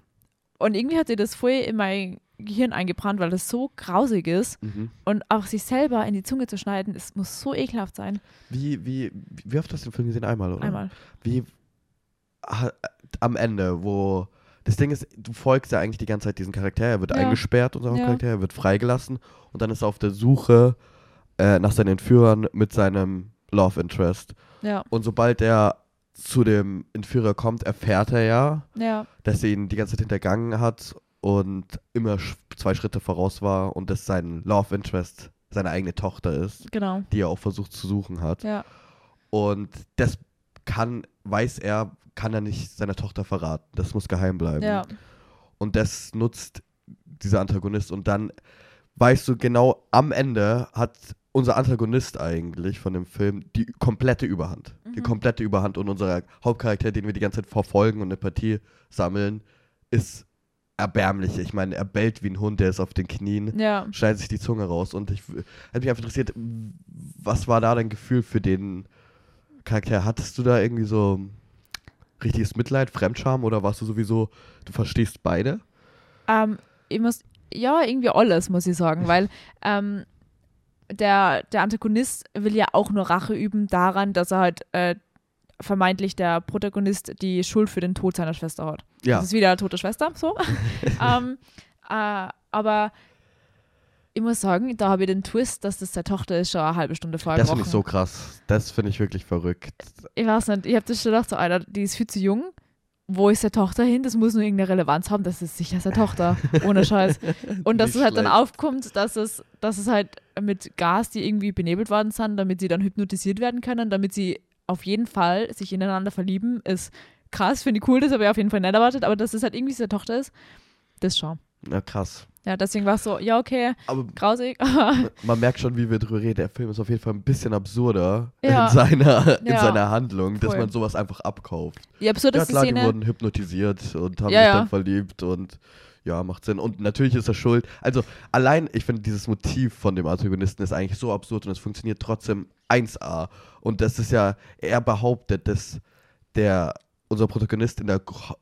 Und irgendwie hat sich das voll in mein Gehirn eingebrannt, weil das so grausig ist. Mhm. Und auch sich selber in die Zunge zu schneiden, es muss so ekelhaft sein. Wie, wie, wie oft hast du den Film gesehen? Einmal, oder? Einmal. Wie am Ende, wo das Ding ist, du folgst ja eigentlich die ganze Zeit diesem Charakter, er wird Ja. eingesperrt, unser Ja. Charakter, er wird freigelassen und dann ist er auf der Suche äh, nach seinen Entführern mit seinem Love Interest. Ja, Und sobald er zu dem Entführer kommt, erfährt er ja, ja, dass er ihn die ganze Zeit hintergangen hat und immer zwei Schritte voraus war und dass sein Love Interest seine eigene Tochter ist, genau. die er auch versucht zu suchen hat. Ja, Und das kann, weiß er, kann er nicht seiner Tochter verraten. Das muss geheim bleiben. ja, Und das nutzt dieser Antagonist. Und dann weißt du genau, am Ende hat unser Antagonist eigentlich von dem Film die komplette Überhand. Die Mhm. komplette Überhand. Und unser Hauptcharakter, den wir die ganze Zeit verfolgen und Empathie sammeln, ist erbärmlich. Ich meine, er bellt wie ein Hund, der ist auf den Knien ja. schneidet sich die Zunge raus. Und ich hat mich einfach interessiert, was war da dein Gefühl für den Charakter? Hattest du da irgendwie so richtiges Mitleid, Fremdscham oder warst du sowieso, du verstehst beide? Ähm, ich muss, ja, irgendwie alles, muss ich sagen, weil ähm, der, der Antagonist will ja auch nur Rache üben daran, dass er halt äh, vermeintlich der Protagonist die Schuld für den Tod seiner Schwester hat. Ja. Das ist wieder eine tote Schwester, so. ähm, äh, aber ich muss sagen, da habe ich den Twist, dass das seine Tochter ist, schon eine halbe Stunde vorher Das finde ich so krass. Das finde ich wirklich verrückt. Ich weiß nicht, ich habe das schon gedacht, so, Alter, die ist viel zu jung. Wo ist der Tochter hin? Das muss nur irgendeine Relevanz haben. Das ist sicher seine Tochter. Ohne Scheiß. Und dass Nicht es halt dann aufkommt, dass es, dass es halt mit Gas, die irgendwie benebelt worden sind, damit sie dann hypnotisiert werden können, damit sie auf jeden Fall sich ineinander verlieben, ist krass, finde ich cool, das habe ich auf jeden Fall nicht erwartet, aber dass es halt irgendwie seine Tochter ist, das schon. Ja, krass. Ja, deswegen war es so, ja, okay, Aber grausig. man merkt schon, wie wir drüber reden. Der Film ist auf jeden Fall ein bisschen absurder Ja. in, seiner, in Ja. seiner Handlung, dass Voll. man sowas einfach abkauft. Die Ja, absurdeste klar, die Szene. wurden hypnotisiert und haben Ja, sich ja. dann verliebt und ja, macht Sinn. Und natürlich ist er schuld. Also allein, ich finde, dieses Motiv von dem Antagonisten ist eigentlich so absurd und es funktioniert trotzdem 1A. Und das ist ja, er behauptet, dass der, unser Protagonist in der,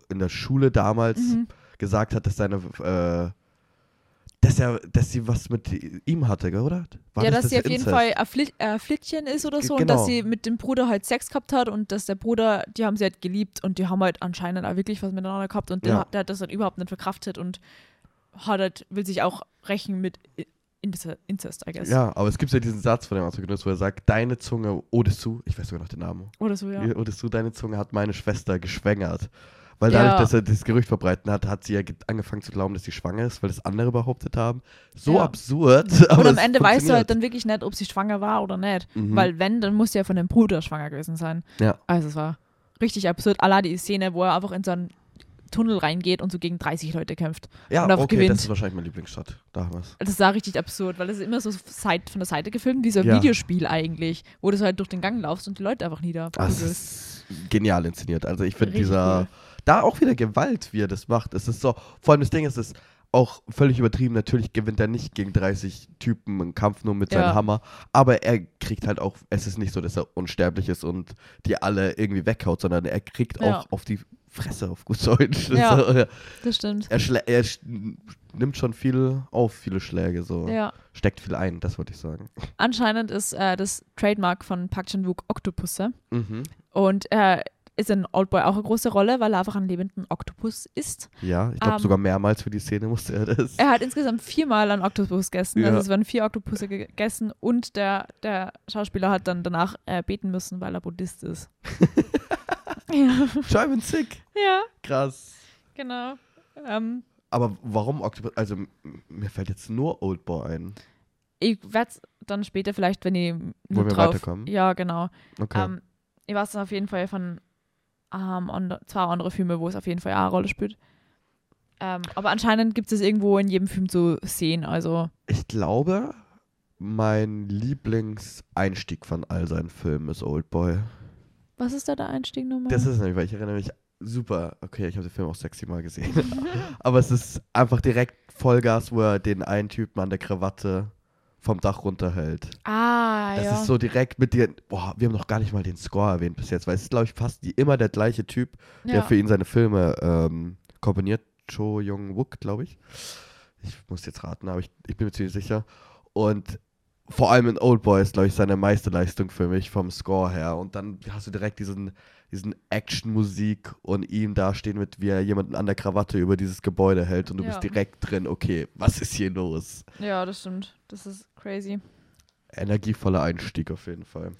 in der Schule damals Mhm. gesagt hat, dass seine, äh, dass er, dass sie was mit ihm hatte, oder? War ja, das dass sie auf jeden Inzest? Fall ein Fli- äh, Flittchen ist oder G- so und genau. dass sie mit dem Bruder halt Sex gehabt hat und dass der Bruder, die haben sie halt geliebt und die haben halt anscheinend auch wirklich was miteinander gehabt und der, Ja. hat- der hat das halt überhaupt nicht verkraftet und hat halt, will sich auch rächen mit I- Inzest, Inzest I guess. Ja, aber es gibt ja diesen Satz von dem Antagonist, wo er sagt, deine Zunge, Odesu, ich weiß sogar noch den Namen, Oder so, ja. Odesu, deine Zunge hat meine Schwester geschwängert. Weil dadurch, Ja. dass er das Gerücht verbreiten hat, hat sie ja ge- angefangen zu glauben, dass sie schwanger ist, weil das andere behauptet haben. So Ja. absurd. Und am Ende weißt du halt dann wirklich nicht, ob sie schwanger war oder nicht. Mhm. Weil wenn, dann muss sie ja von dem Bruder schwanger gewesen sein. Ja. Also es war richtig absurd. Allah die Szene, wo er einfach in so einen Tunnel reingeht und so gegen 30 Leute kämpft. ja, und auch okay, gewinnt. das ist wahrscheinlich mein Lieblingsshot. Damals. Das war richtig absurd, weil das ist immer so seit, von der Seite gefilmt, wie so ein Ja. Videospiel eigentlich, wo du so halt durch den Gang laufst und die Leute einfach nieder. Das ist genial inszeniert. Also ich finde dieser, cool. da auch wieder Gewalt, wie er das macht. Es ist so, vor allem das Ding ist, es auch völlig übertrieben. Natürlich gewinnt er nicht gegen 30 Typen einen Kampf nur mit seinem Ja. Hammer. Aber er kriegt halt auch, es ist nicht so, dass er unsterblich ist und die alle irgendwie weghaut, sondern er kriegt Ja. auch auf die Fresse, auf gut Deutsch. Ja. So, Das stimmt. er, er nimmt schon viel auf, viele Schläge, so. Ja. Steckt viel ein, das wollte ich sagen. Anscheinend ist äh, das Trademark von Park Chan-wook Oktopusse. Mhm. Und er ist in Oldboy auch eine große Rolle, weil er einfach einen lebenden Oktopus ist. Ja, ich glaube Ähm, sogar mehrmals für die Szene musste er das. Er hat insgesamt viermal einen Oktopus gegessen. Ja. Also es werden vier Oktopusse gegessen und der, der Schauspieler hat dann danach äh, beten müssen, weil er Buddhist ist. ja. Simon Sick. ja, Krass. genau. Ähm, Aber warum Octopus? Also mir fällt jetzt nur Oldboy ein. ich werde es dann später vielleicht, wenn ich Wo wir drauf, weiterkommen? Ja, genau. Okay. Ähm, ich weiß dann auf jeden Fall von ähm, and- zwei andere Filme, wo es auf jeden Fall auch eine Rolle spielt. Ähm, aber anscheinend gibt es irgendwo in jedem Film zu sehen. Also, ich glaube, mein Lieblingseinstieg von all seinen Filmen ist Oldboy. was ist da der Einstieg nochmal? Das ist nämlich, weil ich erinnere mich super. Okay, ich habe den Film auch sechsmal gesehen. Aber es ist einfach direkt Vollgas, wo er den einen Typen an der Krawatte vom Dach runterhält. ah, Das ja. ist so direkt mit dir. Boah, wir haben noch gar nicht mal den Score erwähnt bis jetzt, weil es ist, glaube ich, fast die, immer der gleiche Typ, der ja. für ihn seine Filme ähm, komponiert. Cho Young-wook, glaube ich. Ich muss jetzt raten, aber ich, ich bin mir ziemlich sicher. Und vor allem in Oldboy ist, glaube ich, seine Meisterleistung für mich vom Score her. Und dann hast du direkt diesen, diesen Action-Musik und ihm dastehen mit, wie er jemanden an der Krawatte über dieses Gebäude hält und du Ja. bist direkt drin, okay, was ist hier los? ja, das stimmt. Das ist crazy. Energievoller Einstieg auf jeden Fall.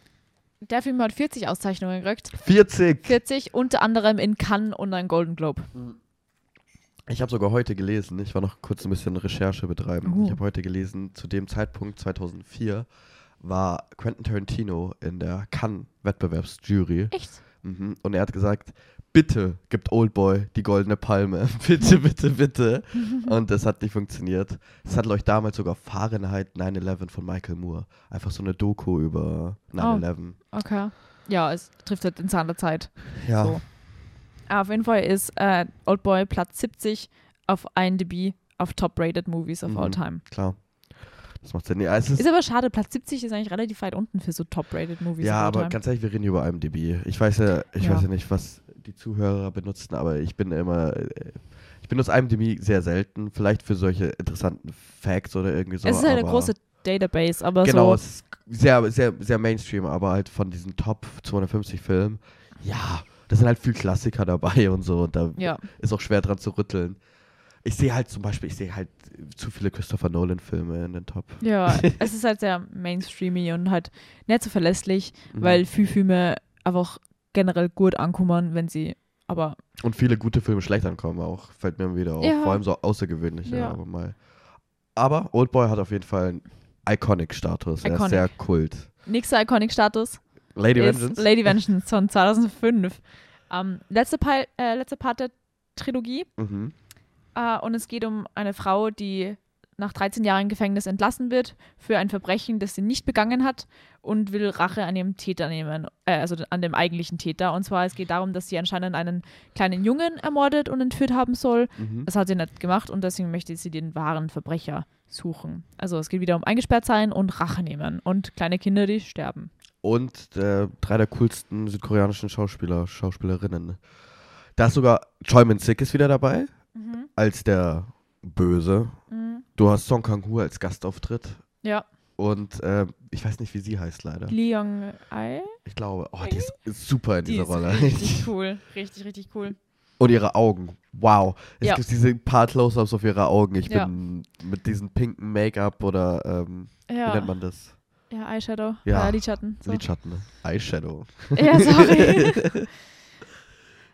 Der Film hat 40 Auszeichnungen gekriegt. 40! 40, unter anderem in Cannes und ein Golden Globe. Ich habe sogar heute gelesen, ich war noch kurz ein bisschen Recherche betreiben. Uh. Ich habe heute gelesen, zu dem Zeitpunkt 2004 war Quentin Tarantino in der Cannes-Wettbewerbsjury. Echt? Mhm. Und er hat gesagt, bitte gibt Oldboy die goldene Palme. bitte, bitte, bitte. Und das hat nicht funktioniert. Es hat, glaube ich, damals sogar Fahrenheit 9-11 von Michael Moore. Einfach so eine Doku über 9-11. Okay. Ja, es trifft halt in seiner Zeit. Ja. So. Auf jeden Fall ist äh, Oldboy Platz 70 auf IMDb auf Top-Rated Movies of Mhm. all time. Klar. Das macht Sinn. Ja, es ist, Ist aber schade, Platz 70 ist eigentlich relativ weit unten für so Top-Rated Movies ja aber time. ganz ehrlich, wir reden über IMDb. Ich weiß ja, ich Ja. weiß ja nicht, was die Zuhörer benutzen, aber ich bin immer, äh, ich benutze IMDb sehr selten. Vielleicht für solche interessanten Facts oder irgendwie so. es ist halt eine große Database, aber Genau, so. es ist sehr, sehr, sehr Mainstream, aber halt von diesen Top 250 Filmen, ja, da sind halt viel Klassiker dabei und so und da Ja, ist auch schwer dran zu rütteln. Ich sehe halt zum Beispiel, ich sehe halt zu viele Christopher Nolan-Filme in den Top. ja, es ist halt sehr mainstreamy und halt nicht so verlässlich, Mhm. weil viele Filme einfach generell gut ankommen, wenn sie, aber Und viele gute Filme schlecht ankommen auch, fällt mir wieder auf. Ja. Vor allem so außergewöhnliche, Ja. aber mal. Aber Oldboy hat auf jeden Fall einen Iconic-Status. Er ist Iconic. sehr kult. nächster Iconic-Status Lady Vengeance? Lady Vengeance von 2005. Ähm, letzte, äh, letzte Part der Trilogie mhm. Äh, und es geht um eine Frau, die nach 13 Jahren Gefängnis entlassen wird für ein Verbrechen, das sie nicht begangen hat und will Rache an ihrem Täter nehmen, äh, also an dem eigentlichen Täter. Und zwar, es geht darum, dass sie anscheinend einen kleinen Jungen ermordet und entführt haben soll. Mhm. Das hat sie nicht gemacht und deswegen möchte sie den wahren Verbrecher suchen. Also es geht wieder um eingesperrt sein und Rache nehmen und kleine Kinder, die sterben. Und äh, drei der coolsten südkoreanischen Schauspieler, Schauspielerinnen. Da ist sogar Choi Min Sik ist wieder dabei. Als der Böse. Mhm. Du hast Song Kang-Ho als Gastauftritt. Ja. Und ähm, ich weiß nicht, wie sie heißt leider. Lee Young Ai. Ich glaube, oh, die ist, ist super in Die dieser ist Rolle. richtig cool. Richtig, richtig cool. Und ihre Augen. Wow. Es Ja. gibt diese paar Close-Ups auf ihre Augen. Ich Ja. bin mit diesem pinken Make-up oder ähm, wie Ja. nennt man das? Ja, Eyeshadow. Ja. Äh, Lidschatten. So. Lidschatten, ne? Eyeshadow. Ja, sorry.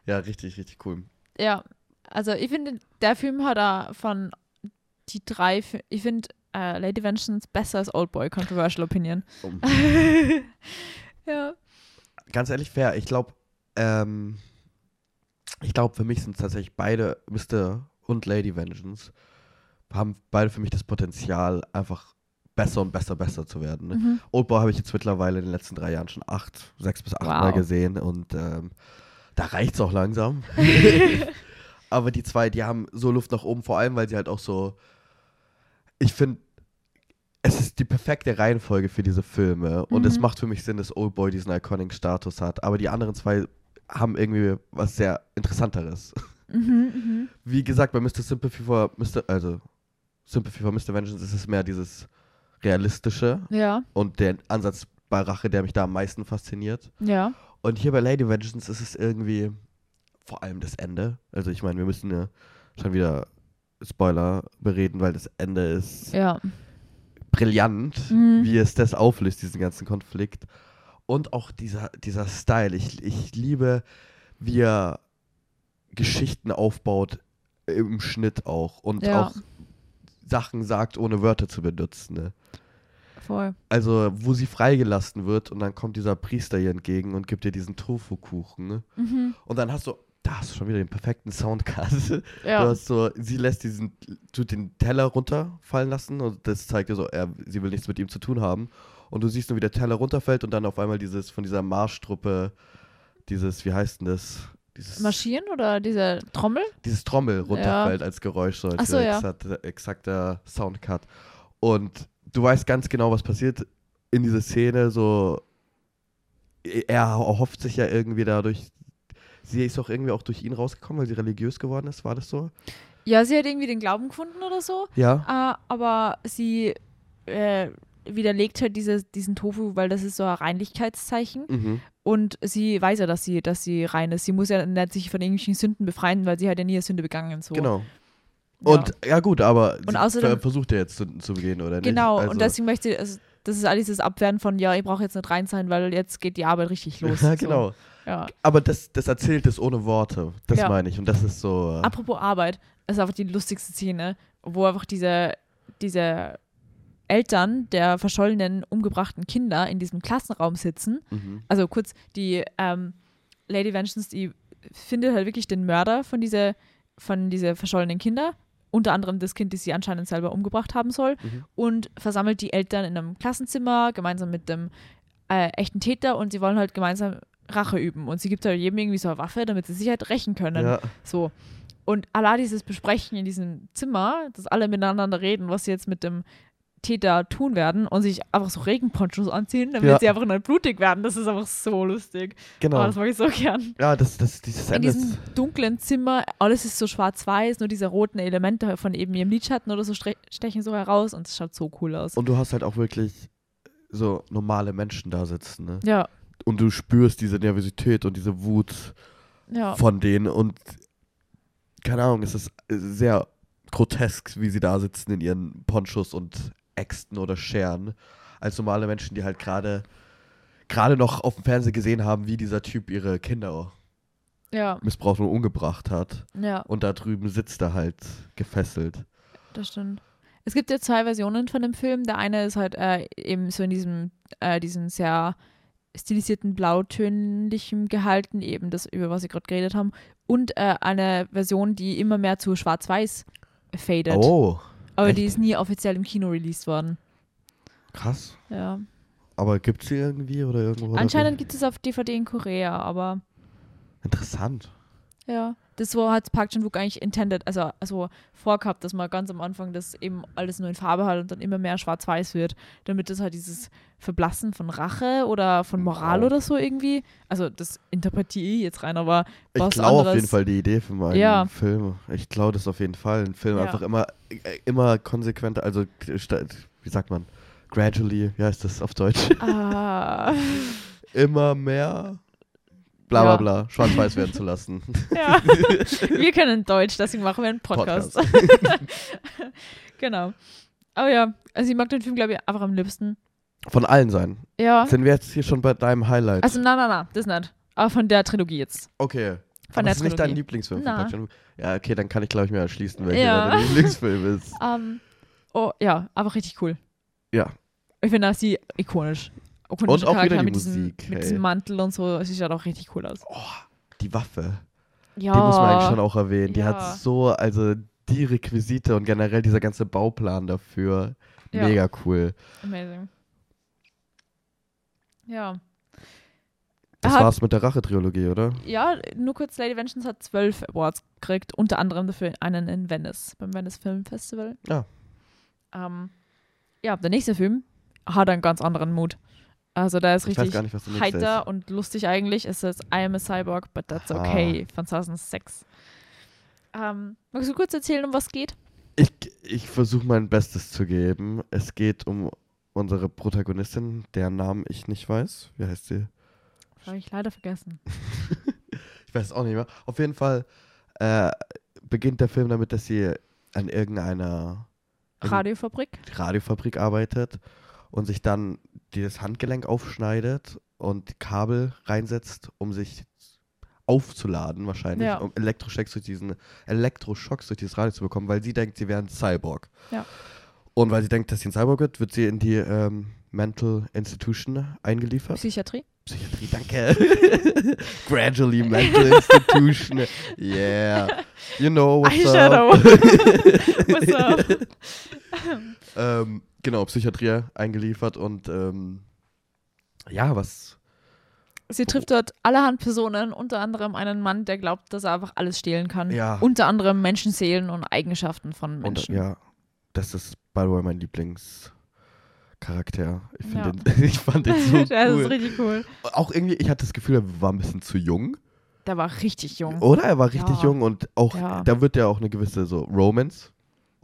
Ja, richtig, richtig cool. ja, also ich finde, der Film hat da von die drei, ich finde äh, Lady Vengeance besser als Oldboy, Controversial Opinion. Um, ja. ganz ehrlich, fair. Ich glaube, ähm, ich glaube, für mich sind tatsächlich beide, Mr. und Lady Vengeance, haben beide für mich das Potenzial, einfach besser und besser, besser zu werden. Ne? Mhm. Oldboy habe ich jetzt mittlerweile in den letzten drei Jahren schon acht, sechs bis acht Wow. Mal gesehen und ähm, da reicht es auch langsam. Aber die zwei, die haben so Luft nach oben, vor allem, weil sie halt auch so, ich finde, es ist die perfekte Reihenfolge für diese Filme und es Mhm. macht für mich Sinn, dass Oldboy diesen Iconic-Status hat. Aber die anderen zwei haben irgendwie was sehr Interessanteres. Mhm, mhm. Wie gesagt, bei Mr. Sympathy for Mr. also Sympathy for Mr. Vengeance ist es mehr dieses realistische Ja, und der Ansatz bei Rache, der mich da am meisten fasziniert. ja. Und hier bei Lady Vengeance ist es irgendwie vor allem das Ende. Also ich meine, wir müssen ja schon wieder Spoiler bereden, weil das Ende ist Ja. brillant, Mhm. wie es das auflöst, diesen ganzen Konflikt. Und auch dieser, dieser Style. Ich, ich liebe, wie er Geschichten aufbaut im Schnitt auch und Ja. auch Sachen sagt, ohne Wörter zu benutzen. Ne? Voll. Also, wo sie freigelassen wird und dann kommt dieser Priester ihr entgegen und gibt ihr diesen Tofu-Kuchen. Ne? Mhm. Und dann hast du, da hast du schon wieder den perfekten Soundcast. Du Ja. hast so, sie lässt diesen, tut den Teller runterfallen lassen und das zeigt dir so, er, sie will nichts mit ihm zu tun haben. Und du siehst nur, wie der Teller runterfällt und dann auf einmal dieses, von dieser Marschtruppe, dieses, wie heißt denn das? Dieses, Marschieren oder diese Trommel? dieses Trommel runterfällt als Geräusch, so als so, ja. exakt, exakter Soundcut. Und du weißt ganz genau, was passiert in dieser Szene, so, er erhofft sich ja irgendwie dadurch, sie ist auch irgendwie auch durch ihn rausgekommen, weil sie religiös geworden ist, war das so? Ja, sie hat irgendwie den Glauben gefunden oder so. Ja. Äh, aber sie äh, widerlegt halt diese, diesen Tofu, weil das ist so ein Reinlichkeitszeichen. Mhm. Und sie weiß ja, dass sie, dass sie rein ist. Sie muss ja nicht sich von irgendwelchen Sünden befreien, weil sie hat ja nie eine Sünde begangen. So. Genau. Ja. Und ja gut, aber Und außerdem- ver- versucht er jetzt zu, zu begehen, oder nicht? Genau, Also, und deswegen möchte ich, also, das ist alles das Abwehren von, ja, ich brauche jetzt nicht rein sein, weil jetzt geht die Arbeit richtig los. ja, genau. So. Ja. Aber das, das erzählt es ohne Worte. Das Ja. meine ich. Und das ist so. äh, Apropos Arbeit, das ist einfach die lustigste Szene, wo einfach diese, diese Eltern der verschollenen, umgebrachten Kinder in diesem Klassenraum sitzen. mhm. Also kurz, die ähm, Lady Vengeance, die findet halt wirklich den Mörder von dieser, von diese verschollenen Kinder, unter anderem das Kind, das sie anscheinend selber umgebracht haben soll, Mhm. und versammelt die Eltern in einem Klassenzimmer gemeinsam mit dem äh, echten Täter und sie wollen halt gemeinsam Rache üben. Und sie gibt halt jedem irgendwie so eine Waffe, damit sie sich halt rächen können. Ja. So. Und Allah dieses Besprechen in diesem Zimmer, dass alle miteinander reden, was sie jetzt mit dem Täter tun werden und sich einfach so Regenponchos anziehen, damit Ja. sie einfach nicht blutig werden. Das ist einfach so lustig. Genau. Oh, das mag ich so gern. ja, das, das, dieses In diesem dunklen Zimmer, alles ist so schwarz-weiß, nur diese roten Elemente von eben ihrem Lidschatten oder so stechen so heraus und es schaut so cool aus. Und du hast halt auch wirklich so normale Menschen da sitzen, ne? ja, Und du spürst diese Nervosität und diese Wut ja. von denen und keine Ahnung, es ist sehr grotesk, wie sie da sitzen in ihren Ponchos und Äxten oder Scheren, als normale Menschen, die halt gerade gerade noch auf dem Fernseher gesehen haben, wie dieser Typ ihre Kinder Ja, missbraucht und umgebracht hat. ja, Und da drüben sitzt er halt gefesselt. das stimmt. Es gibt ja zwei Versionen von dem Film. Der eine ist halt äh, eben so in diesem, äh, diesem sehr stilisierten Blautönlichem gehalten, eben das, über was wir gerade geredet haben. Und äh, eine Version, die immer mehr zu schwarz-weiß fadet. Oh, Aber echt? die ist nie offiziell im Kino released worden. krass. Ja. Aber gibt's sie irgendwie oder irgendwo? Anscheinend gibt es auf DVD in Korea, aber? Interessant. Ja. das so hat Park Chan-wook eigentlich intended, also, also vorgehabt, dass man ganz am Anfang das eben alles nur in Farbe hat und dann immer mehr schwarz-weiß wird, damit das halt dieses Verblassen von Rache oder von Moral Wow. oder so irgendwie, also das interpretiere ich jetzt rein, aber Ich was glaube auf jeden Fall die Idee für meinen Ja. Film. Ich glaube das auf jeden Fall. Ein Film Ja. einfach immer, immer konsequenter, also wie sagt man, gradually, wie heißt das auf Deutsch? Ah, immer mehr bla bla Ja. bla, schwarz-weiß werden zu lassen. ja. wir können Deutsch, deswegen machen wir einen Podcast. genau. Aber ja, also ich mag den Film, glaube ich, einfach am liebsten. Von allen sein. Ja. Sind wir jetzt hier schon bei deinem Highlight? Also, nein, nein, nein, das nicht. Aber von der Trilogie jetzt. okay. Von Aber der das ist nicht dein. Lieblingsfilm von Na. Ja, okay, dann kann ich glaube ich mir erschließen, welcher Ja. dein Lieblingsfilm ist. Ähm, oh, ja, einfach richtig cool. Ja. Ich finde auch sie ikonisch. Ikonische Und auch wieder die mit diesem, Musik, mit hey. diesem Mantel und so. Es sieht halt auch richtig cool aus. Die Waffe. Ja. Die muss man eigentlich schon auch erwähnen. Die Ja. hat so, also die Requisite und generell dieser ganze Bauplan dafür. Ja. Mega cool. Amazing. Ja. Das hat- war's mit der Rache-Trilogie, oder? Ja, nur kurz, Lady Vengeance hat zwölf Awards gekriegt, unter anderem dafür einen in Venice, beim Venice Film Festival. Ja. Ähm, ja, der nächste Film hat einen ganz anderen Mut. Also da ist Ich richtig nicht, heiter ist. und lustig eigentlich. Es ist I Am a Cyborg, but that's Aha. okay von 2006. Ähm, magst du kurz erzählen, um was geht? Ich, ich versuche mein Bestes zu geben. Es geht um unsere Protagonistin, deren Namen ich nicht weiß. Wie heißt sie? Habe ich leider vergessen. Ich weiß es auch nicht mehr. Auf jeden Fall äh, beginnt der Film damit, dass sie an irgendeiner in- Radiofabrik. Radiofabrik arbeitet und sich dann dieses Handgelenk aufschneidet und die Kabel reinsetzt, um sich aufzuladen wahrscheinlich, Ja. um Elektroschocks durch diesen Elektroschocks durch dieses Radio zu bekommen, weil sie denkt, sie wäre ein Cyborg. Ja. Und weil sie denkt, dass sie ein Cyborg wird, wird sie in die ähm, Mental Institution eingeliefert. Psychiatrie. Psychiatrie, danke. Gradually Mental Institution. Yeah. You know what's Eyeshadow. up. What's up? ähm, genau, Psychiatrie eingeliefert und ähm, ja, was. Sie trifft dort allerhand Personen, unter anderem einen Mann, der glaubt, dass er einfach alles stehlen kann. Ja. Unter anderem Menschenseelen und Eigenschaften von Und, Menschen. ja, das ist by the way mein Lieblingscharakter. Ich, Ja. den, ich fand den so das ist cool. richtig cool. Auch irgendwie, ich hatte das Gefühl, er war ein bisschen zu jung. Der war richtig jung. Oder er war richtig Ja. jung und auch, Ja. da wird ja auch eine gewisse so Romance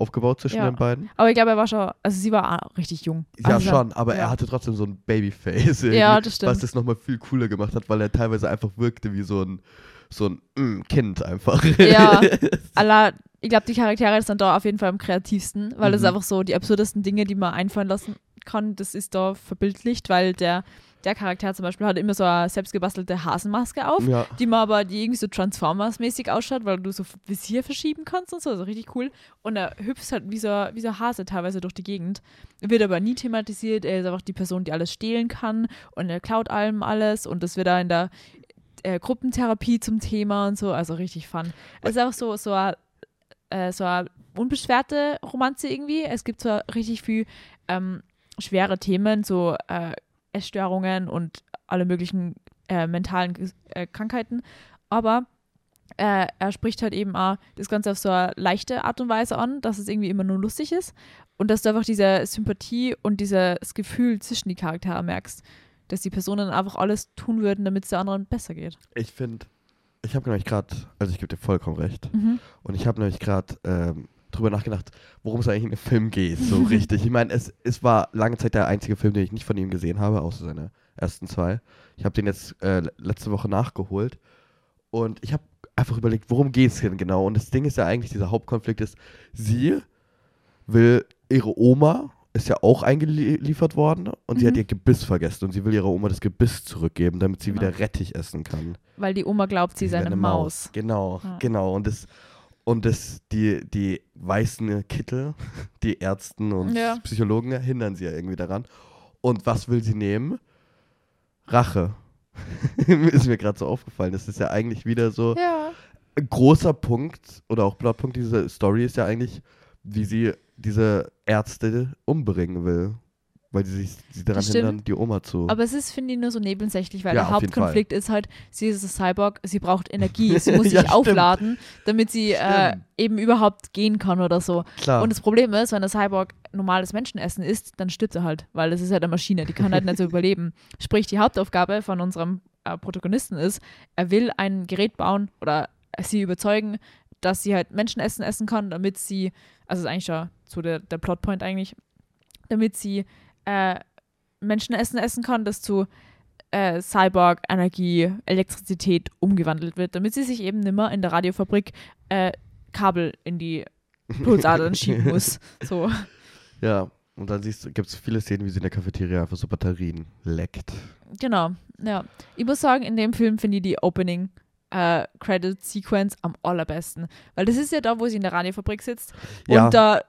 aufgebaut zwischen Ja. den beiden. Aber ich glaube, er war schon, also sie war auch richtig jung. Ja, also, schon, aber ja. er hatte trotzdem so ein Babyface. Ja, das stimmt. Was das nochmal viel cooler gemacht hat, weil er teilweise einfach wirkte wie so ein, so ein mm, Kind einfach. Ja. Allah, ich glaube, die Charaktere sind da auf jeden Fall am kreativsten, weil es Mhm. einfach so die absurdesten Dinge, die man einfallen lassen kann, das ist da verbildlicht, weil der, der Charakter zum Beispiel hat immer so eine selbstgebastelte Hasenmaske auf, ja. die man aber, die irgendwie so Transformers-mäßig ausschaut, weil du so Visier verschieben kannst und so, also richtig cool. Und er hüpft halt wie so, wie so ein Hase teilweise durch die Gegend. Wird aber nie thematisiert, er ist einfach die Person, die alles stehlen kann und er klaut allem alles und das wird da in der äh, Gruppentherapie zum Thema und so, also richtig fun. Es ist auch so, so eine äh, so eine unbeschwerte Romanze irgendwie. Es gibt zwar richtig viel ähm, schwere Themen, so äh, Essstörungen und alle möglichen äh, mentalen äh, Krankheiten, aber äh, er spricht halt eben auch das Ganze auf so eine leichte Art und Weise an, dass es irgendwie immer nur lustig ist und dass du einfach diese Sympathie und dieses Gefühl zwischen die Charaktere merkst, dass die Personen einfach alles tun würden, damit es der anderen besser geht. Ich finde, ich habe nämlich gerade, also ich gebe dir vollkommen recht, Mhm. und ich habe nämlich gerade ähm, drüber nachgedacht, worum es eigentlich in dem Film geht, so richtig. Ich meine, es, es war lange Zeit der einzige Film, den ich nicht von ihm gesehen habe, außer seine ersten zwei. Ich habe den jetzt äh, letzte Woche nachgeholt und ich habe einfach überlegt, worum geht es denn genau? Und das Ding ist ja eigentlich, dieser Hauptkonflikt ist, sie will ihre Oma ist ja auch eingeliefert worden und sie hat Mhm. ihr Gebiss vergessen und sie will ihrer Oma das Gebiss zurückgeben, damit sie Genau. wieder Rettich essen kann. Weil die Oma glaubt, sie ist wäre eine Maus. Genau, Ja. genau. Und das, und das, die, die weißen Kittel, die Ärzten und Ja. Psychologen hindern sie ja irgendwie daran. Und was will sie nehmen? Rache. ist mir gerade so aufgefallen. Das ist ja eigentlich wieder so Ja. ein großer Punkt oder auch Plotpunkt dieser Story ist ja eigentlich, wie sie diese Ärzte umbringen will. Weil sie sich sie daran Das stimmt. hindern, die Oma zu. Aber es ist, finde ich, nur so nebensächlich, weil Ja, der auf jeden Hauptkonflikt ist halt, sie ist ein Cyborg, sie braucht Energie, sie muss sich Ja, stimmt. aufladen, damit sie äh, Stimmt. eben überhaupt gehen kann oder so. Klar. Und das Problem ist, wenn der Cyborg normales Menschenessen isst, dann stirbt er halt, weil das ist halt eine Maschine, die kann halt nicht so überleben. Sprich, die Hauptaufgabe von unserem äh, Protagonisten ist, er will ein Gerät bauen oder sie überzeugen, dass sie halt Menschenessen essen kann, damit sie, also ist eigentlich schon so der, der Plotpoint eigentlich, damit sie äh, Menschenessen essen kann, das zu äh, Cyborg, Energie, Elektrizität umgewandelt wird, damit sie sich eben nimmer in der Radiofabrik äh, Kabel in die Pulsadern schieben muss. So. ja, und dann gibt es viele Szenen, wie sie in der Cafeteria einfach so Batterien leckt. Genau, ja. Ich muss sagen, in dem Film finde ich die Opening äh, Credit Sequence am allerbesten. Weil das ist ja da, wo sie in der Radiofabrik sitzt Ja. und da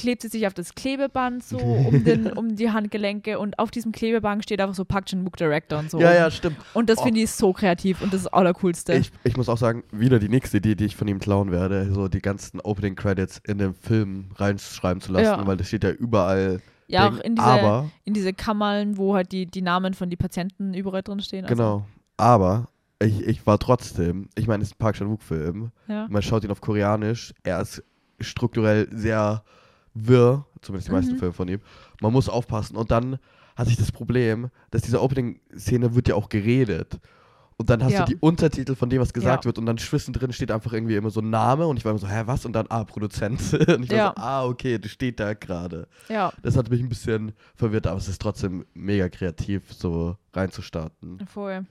klebt sie sich auf das Klebeband so um, den, um die Handgelenke und auf diesem Klebeband steht einfach so Park Chan-wook Director und so. Ja, ja, stimmt. Und das Oh. finde ich so kreativ und das ist das Allercoolste. Ich, ich muss auch sagen, wieder die nächste Idee, die ich von ihm klauen werde, so die ganzen Opening Credits in den Film reinschreiben zu lassen, Ja. weil das steht ja überall. ja, Ding. auch in diese, Aber, in diese Kammern, wo halt die, die Namen von den Patienten überall drin stehen. Also, genau, aber ich, ich war trotzdem, ich meine, es ist ein Park Chan-wook-Film, Ja. man schaut ihn auf Koreanisch, er ist strukturell sehr wirr, zumindest die meisten Mhm. Filme von ihm. Man muss aufpassen und dann hatte ich das Problem, dass diese Opening-Szene wird ja auch geredet. Und dann hast Ja. du die Untertitel von dem, was gesagt Ja. wird und dann zwischendrin steht einfach irgendwie immer so ein Name und ich war immer so, hä, was? Und dann, ah, Produzent. und ich war Ja. so, ah, okay, das steht da gerade. ja, Das hat mich ein bisschen verwirrt, aber es ist trotzdem mega kreativ, so reinzustarten. voll.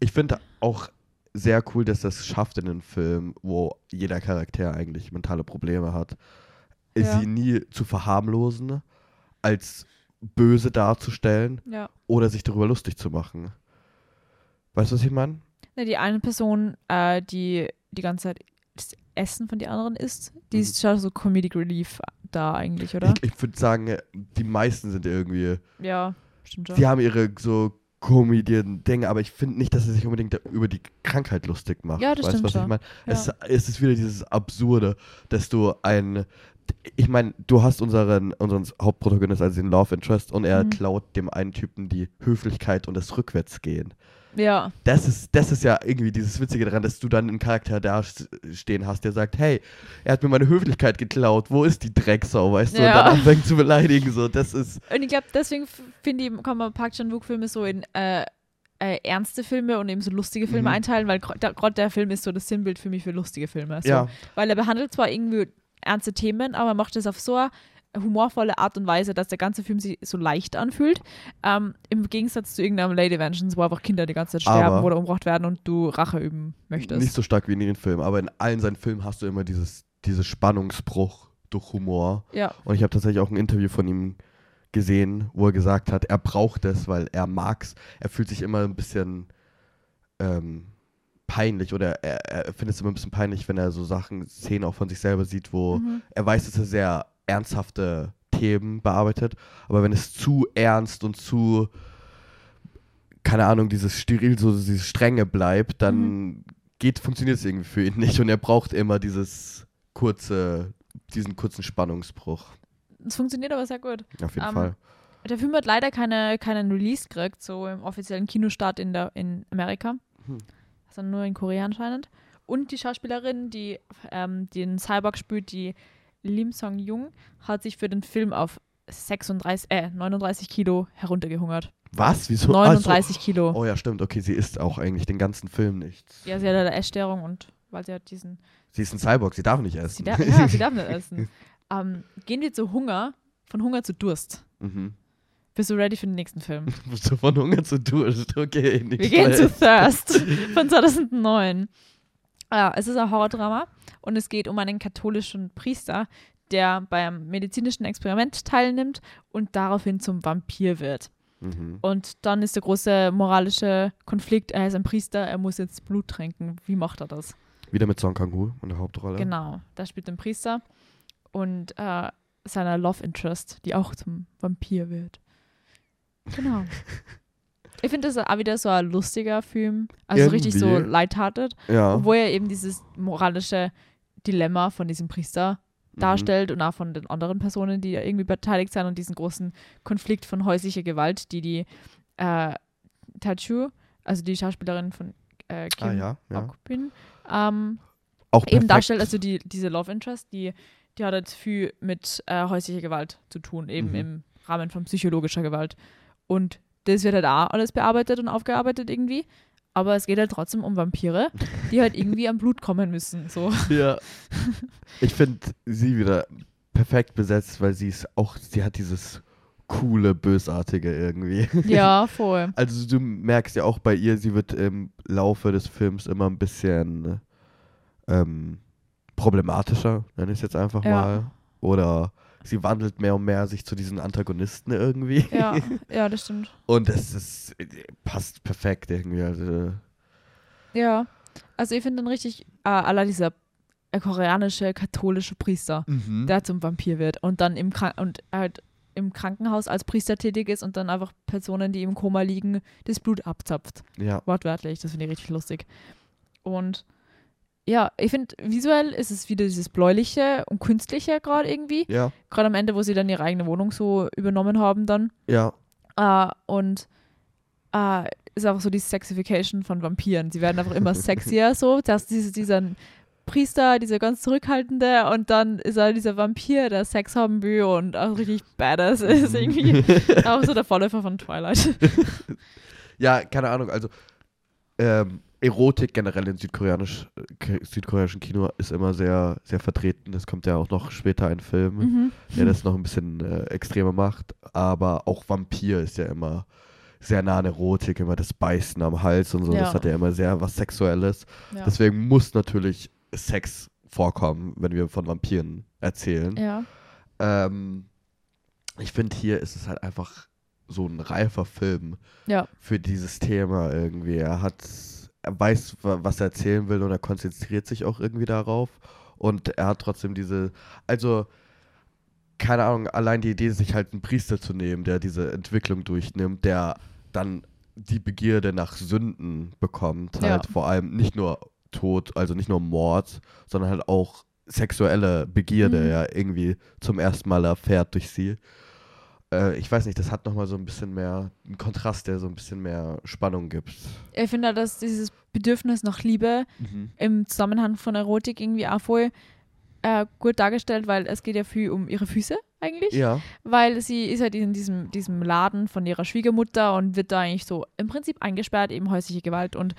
Ich finde auch sehr cool, dass das schafft in einem Film, wo jeder Charakter eigentlich mentale Probleme hat, Ja. sie nie zu verharmlosen, als böse darzustellen Ja. oder sich darüber lustig zu machen. Weißt du, was ich meine? Ne, die eine Person, äh, die die ganze Zeit das Essen von den anderen isst, die Mhm. ist schon so Comedic Relief da eigentlich, oder? Ich, ich würde sagen, die meisten sind irgendwie, ja, stimmt schon. die haben ihre so Comedian-Dinge, aber ich finde nicht, dass er sich unbedingt über die Krankheit lustig macht. Ja, das weißt du, stimmt was ich schon. meine? Ja. Es, es ist wieder dieses Absurde, dass du ein. Ich meine, du hast unseren, unseren Hauptprotagonist, also den Love Interest, und er Mhm. klaut dem einen Typen die Höflichkeit und das Rückwärtsgehen. ja, Das ist, das ist ja irgendwie dieses Witzige daran, dass du dann einen Charakter da stehen hast, der sagt, hey, er hat mir meine Höflichkeit geklaut, wo ist die Drecksau, weißt du? Und Ja. dann anfängt zu beleidigen, so, das ist, und ich glaube, deswegen finde ich, kann man Park Chan-wook-Filme so in äh, äh, ernste Filme und eben so lustige Filme Mhm. einteilen, weil gerade der Film ist so das Sinnbild für mich für lustige Filme. So. ja, Weil er behandelt zwar irgendwie ernste Themen, aber er macht es auf so eine humorvolle Art und Weise, dass der ganze Film sich so leicht anfühlt. Ähm, Im Gegensatz zu irgendeinem Lady Vengeance, wo einfach Kinder die ganze Zeit sterben Aber- oder umgebracht werden und du Rache üben möchtest. nicht so stark wie in den Filmen, aber in allen seinen Filmen hast du immer dieses, dieses Spannungsbruch durch Humor. ja, Und ich habe tatsächlich auch ein Interview von ihm gesehen, wo er gesagt hat, er braucht es, weil er mag's. Er fühlt sich immer ein bisschen ähm, peinlich oder er, er findet es immer ein bisschen peinlich, wenn er so Sachen, Szenen auch von sich selber sieht, wo mhm. er weiß, dass er sehr ernsthafte Themen bearbeitet, aber wenn es zu ernst und zu keine Ahnung, dieses steril, so dieses Strenge bleibt, dann Mhm. geht, funktioniert es irgendwie für ihn nicht und er braucht immer dieses kurze, diesen kurzen Spannungsbruch. Es funktioniert aber sehr gut. Auf jeden Ähm, Fall. Der Film hat leider keine, keinen Release gekriegt, so im offiziellen Kinostart in, der, in Amerika. Hm. Also nur in Korea anscheinend. Und die Schauspielerin, die ähm, den Cyborg spielt, die Lim Song Jung, hat sich für den Film auf 36, äh, 39 Kilo heruntergehungert. Was? Wieso? 39 Ach Kilo. Oh ja, stimmt. Okay, sie isst auch eigentlich den ganzen Film nichts. Ja, sie hat eine Essstörung und weil sie hat diesen. Sie ist ein Cyborg, sie darf nicht essen. Sie darf, ja, sie darf nicht essen. Ähm, gehen wir zu Hunger, von Hunger zu Durst. mhm. Bist du ready für den nächsten Film? Bist du von Hunger zu Durst? Okay, nicht Wir gehen zu. Thirst von 2009. Ja, es ist ein Horrordrama und es geht um einen katholischen Priester, der beim medizinischen Experiment teilnimmt und daraufhin zum Vampir wird. Mhm. Und dann ist der große moralische Konflikt, er ist ein Priester, er muss jetzt Blut trinken. Wie macht er das? Wieder mit Song Kang-Hu in der Hauptrolle. Genau, da spielt ein Priester und äh, seiner Love Interest, die auch zum Vampir wird. Genau. ich finde das auch wieder so ein lustiger Film, also so richtig so Irgendwie. lighthearted, Ja. obwohl er eben dieses moralische Dilemma von diesem Priester darstellt und auch von den anderen Personen, die da irgendwie beteiligt sind und diesen großen Konflikt von häuslicher Gewalt, die die äh, Tachu, also die Schauspielerin von äh, Kim Ah ja, ja. Okbin, ähm, Auch eben perfekt. darstellt, also die, diese Love Interest, die, die hat jetzt viel mit äh, häuslicher Gewalt zu tun, eben Mhm. im Rahmen von psychologischer Gewalt. Und das wird halt auch alles bearbeitet und aufgearbeitet irgendwie. Aber es geht halt trotzdem um Vampire, die halt irgendwie am Blut kommen müssen. So. Ja. Ich finde sie wieder perfekt besetzt, weil sie ist auch, sie hat dieses coole, bösartige irgendwie. Ja, voll. Also du merkst ja auch bei ihr, sie wird im Laufe des Films immer ein bisschen ähm, problematischer, nenne ich es jetzt einfach Ja. mal. Oder sie wandelt mehr und mehr sich zu diesen Antagonisten irgendwie. Ja, ja, das stimmt. Und das ist, passt perfekt irgendwie. Also, Ja. Also ich finde dann richtig, äh, allein dieser äh, koreanische katholische Priester, mhm. der zum Vampir wird und dann im, Krank und halt im Krankenhaus als Priester tätig ist und dann einfach Personen, die im Koma liegen, das Blut abzapft. ja. Wortwörtlich, das finde ich richtig lustig. Und ja, ich finde, visuell ist es wieder dieses bläuliche und künstliche gerade irgendwie. Ja, Gerade am Ende, wo sie dann ihre eigene Wohnung so übernommen haben dann. ja, Äh, und äh, ist einfach so die Sexification von Vampiren. Sie werden einfach immer sexier so. Zuerst dieses, dieser Priester, dieser ganz zurückhaltende und dann ist er dieser Vampir, der Sex haben will und auch richtig badass ist irgendwie. auch so der Vorläufer von Twilight. Ja, keine Ahnung, also ähm, Erotik generell in Südkoreanisch, äh, südkoreanischen Kino ist immer sehr, sehr vertreten. Es kommt ja auch noch später ein Film, mhm. der das noch ein bisschen äh, extremer macht. Aber auch Vampir ist ja immer sehr nah an Erotik, immer das Beißen am Hals und so. Ja. Das hat ja immer sehr was Sexuelles. Ja. Deswegen muss natürlich Sex vorkommen, wenn wir von Vampiren erzählen. ja. Ähm, ich finde, hier ist es halt einfach so ein reifer Film für dieses Thema irgendwie. Er hat, weiß, wa- was er erzählen will und er konzentriert sich auch irgendwie darauf. Und er hat trotzdem diese, also, keine Ahnung, allein die Idee, sich halt einen Priester zu nehmen, der diese Entwicklung durchnimmt, der dann die Begierde nach Sünden bekommt, Ja. halt vor allem nicht nur Tod, also nicht nur Mord, sondern halt auch sexuelle Begierde Mhm. ja irgendwie zum ersten Mal erfährt durch sie. Äh, ich weiß nicht, das hat nochmal so ein bisschen mehr, einen Kontrast, der so ein bisschen mehr Spannung gibt. Ich finde, dass dieses Bedürfnis nach Liebe im Zusammenhang von Erotik irgendwie auch voll äh, gut dargestellt, weil es geht ja viel um ihre Füße eigentlich. Ja, Weil sie ist halt in diesem, diesem Laden von ihrer Schwiegermutter und wird da eigentlich so im Prinzip eingesperrt, eben häusliche Gewalt und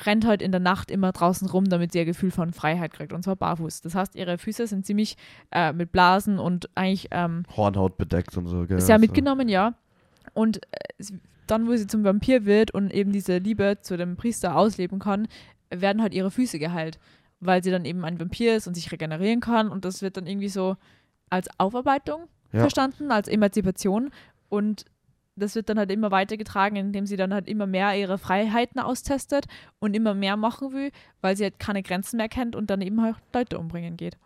rennt halt in der Nacht immer draußen rum, damit sie ein Gefühl von Freiheit kriegt und zwar barfuß. Das heißt, ihre Füße sind ziemlich äh, mit Blasen und eigentlich ähm, Hornhaut bedeckt und so. Gell? ist ja So. mitgenommen, ja. Und äh, dann, wo sie zum Vampir wird und eben diese Liebe zu dem Priester ausleben kann, werden halt ihre Füße geheilt, weil sie dann eben ein Vampir ist und sich regenerieren kann. Und das wird dann irgendwie so als Aufarbeitung Ja. verstanden, als Emanzipation. Und das wird dann halt immer weitergetragen, indem sie dann halt immer mehr ihre Freiheiten austestet und immer mehr machen will, weil sie halt keine Grenzen mehr kennt und dann eben halt Leute umbringen geht.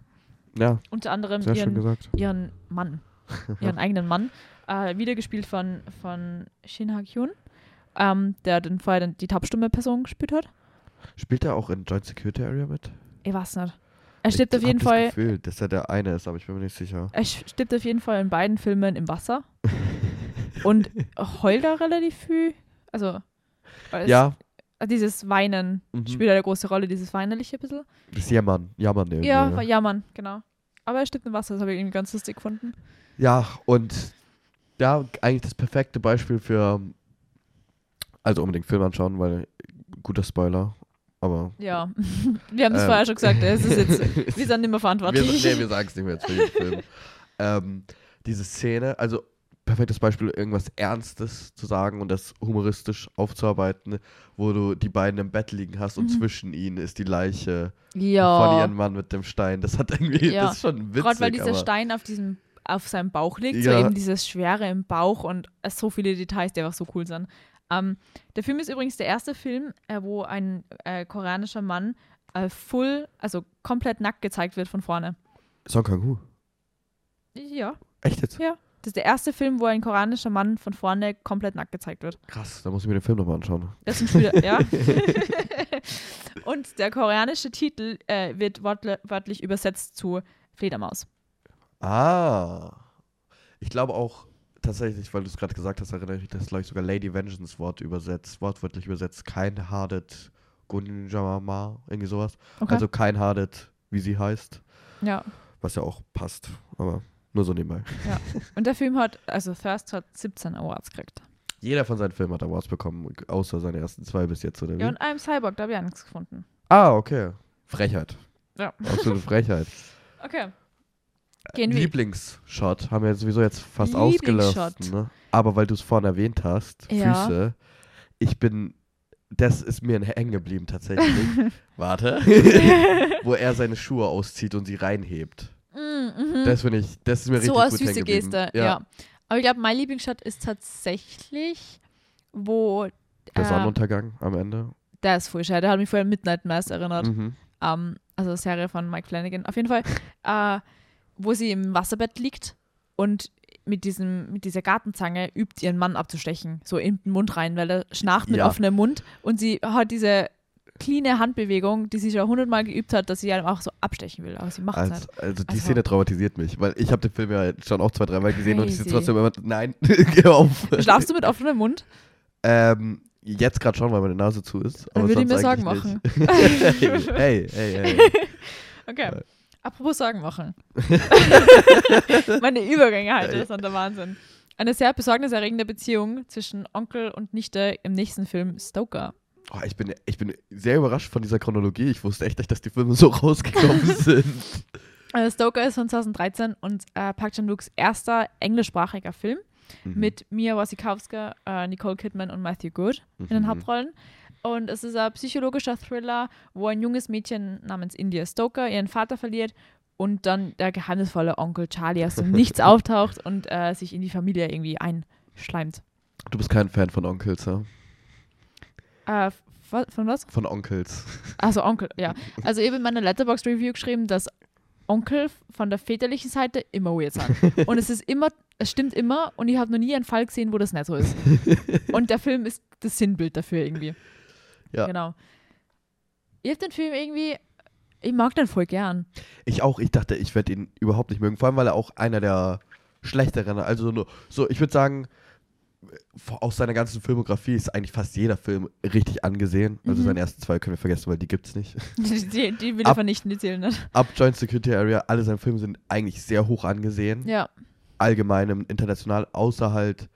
Ja, Unter anderem ihren gesagt. ihren Mann, ihren eigenen Mann, äh, wiedergespielt von, von Shin Ha-kyun, ähm, der dann vorher dann die taubstumme Person gespielt hat. Spielt er auch in Joint Security Area mit? Ich weiß nicht. Er stirbt ich auf jeden Fall, Das Gefühl, dass er der eine ist, aber ich bin mir nicht sicher. er stirbt auf jeden Fall in beiden Filmen im Wasser und heult da relativ viel. Also, weil es- Ja, dieses Weinen mhm. spielt eine große Rolle, dieses Weinerliche ein bisschen. das Jammern. Jammern irgendwie. Ja, ne? ja, Mann, genau. Aber er stirbt im Wasser, das habe ich irgendwie ganz lustig gefunden. Ja, und ja, eigentlich das perfekte Beispiel für, also unbedingt Film anschauen, weil guter Spoiler, aber Ja, wir haben es Ähm. vorher schon gesagt, es ist jetzt, wir sind nicht mehr wir, verantwortlich. nee, wir sagen es nicht mehr jetzt für den Film. ähm, diese Szene, also perfektes Beispiel, irgendwas Ernstes zu sagen und das humoristisch aufzuarbeiten, wo du die beiden im Bett liegen hast und Mhm. zwischen ihnen ist die Leiche von ja. ihrem Mann mit dem Stein. Das hat irgendwie, Ja. das ist schon witzig. Gerade weil dieser Stein auf diesem auf seinem Bauch liegt, Ja. so eben dieses Schwere im Bauch und es so viele Details, die einfach so cool sind. Ähm, der Film ist übrigens der erste Film, äh, wo ein äh, koreanischer Mann äh, full, also komplett nackt gezeigt wird von vorne. Song Kang-Hu. Ja, Echt jetzt? ja. Das ist der erste Film, wo ein koreanischer Mann von vorne komplett nackt gezeigt wird. Krass, da muss ich mir den Film nochmal anschauen. Das sind wieder, ja. und der koreanische Titel äh, wird wörtlich übersetzt zu Fledermaus. Ah. Ich glaube auch tatsächlich, weil du es gerade gesagt hast, erinnere ich mich, dass glaube ich sogar Lady Vengeance Wort übersetzt, wortwörtlich übersetzt, kein Hardet Gunjamama, irgendwie sowas. Okay. Also kein Hardet, wie sie heißt, ja. was ja auch passt. Aber nur so nebenbei. Und der Film hat, also Thirst hat 17 Awards gekriegt. Jeder von seinen Filmen hat Awards bekommen, außer seine ersten zwei bis jetzt, oder wie? Ja, und einem Cyborg, da habe ich auch nichts gefunden. ah, okay. Frechheit. Ja. Absolute Frechheit. Okay. Gehen wir. Lieblingsshot haben wir sowieso jetzt fast Lieblingsshot. ausgelassen. Ne? Aber weil du es vorhin erwähnt hast, Ja. Füße, ich bin, das ist mir hängen geblieben tatsächlich. Warte. Wo er seine Schuhe auszieht und sie reinhebt. Mm, mhm. Das finde ich, das ist mir richtig so eine gut süße hängen geblieben. Geste, ja. Aber ich glaube, mein Lieblingsshot ist tatsächlich, wo Der äh, Sonnenuntergang am Ende. der ist voll schade. Der hat mich vorher an Midnight Mass erinnert. Mhm. Ähm, also Serie von Mike Flanagan. Auf jeden Fall, äh, wo sie im Wasserbett liegt und mit, diesem, mit dieser Gartenzange übt, ihren Mann abzustechen. So in den Mund rein, weil er schnarcht mit Ja. offenem Mund. Und sie hat diese cleane Handbewegung, die sie schon hundertmal geübt hat, dass sie einem auch so abstechen will. Aber sie macht es Also, nicht. also die Also- Szene traumatisiert mich, weil ich habe den Film ja schon auch zwei, dreimal gesehen und ich sitze Crazy. trotzdem immer, nein, geh auf. Schlafst du mit offenem Mund? Ähm, jetzt gerade schon, weil meine Nase zu ist. Dann würde ich mir Sorgen machen. hey, hey, hey, hey. Okay. Apropos Sorgen machen. Meine Übergänge heute sind der Wahnsinn. Eine sehr besorgniserregende Beziehung zwischen Onkel und Nichte im nächsten Film Stoker. Oh, ich, bin, ich bin sehr überrascht von dieser Chronologie. Ich wusste echt nicht, dass die Filme so rausgekommen sind. Äh, Stoker ist von 2013 und äh, Park Chan-wooks erster englischsprachiger Film Mhm. mit Mia Wasikowska, äh, Nicole Kidman und Matthew Good in den Mhm. Hauptrollen. Und es ist ein psychologischer Thriller, wo ein junges Mädchen namens India Stoker ihren Vater verliert und dann der geheimnisvolle Onkel Charlie aus dem Nichts auftaucht und äh, sich in die Familie irgendwie einschleimt. Du bist kein Fan von Onkels, ja? Äh, von was? Von Onkels. Also Onkel, ja. Also ich habe in meiner Letterbox Review geschrieben, dass Onkel von der väterlichen Seite immer weird sind. Und es ist immer, es stimmt immer und ich habe noch nie einen Fall gesehen, wo das nicht so ist. Und der Film ist das Sinnbild dafür irgendwie. Ja. Genau. Ich habe den Film irgendwie, ich mag den voll gern. Ich auch, ich dachte, ich werde ihn überhaupt nicht mögen. Vor allem, weil er auch einer der schlechteren, also nur, so, ich würde sagen, aus seiner ganzen Filmografie ist eigentlich fast jeder Film richtig angesehen. Also Mhm. seine ersten zwei können wir vergessen, weil die gibt's nicht. Die, die will ich Ab- vernichten, die zählen nicht. Up Joint Security Area, alle seine Filme sind eigentlich sehr hoch angesehen. Ja, Allgemein im international, außer halt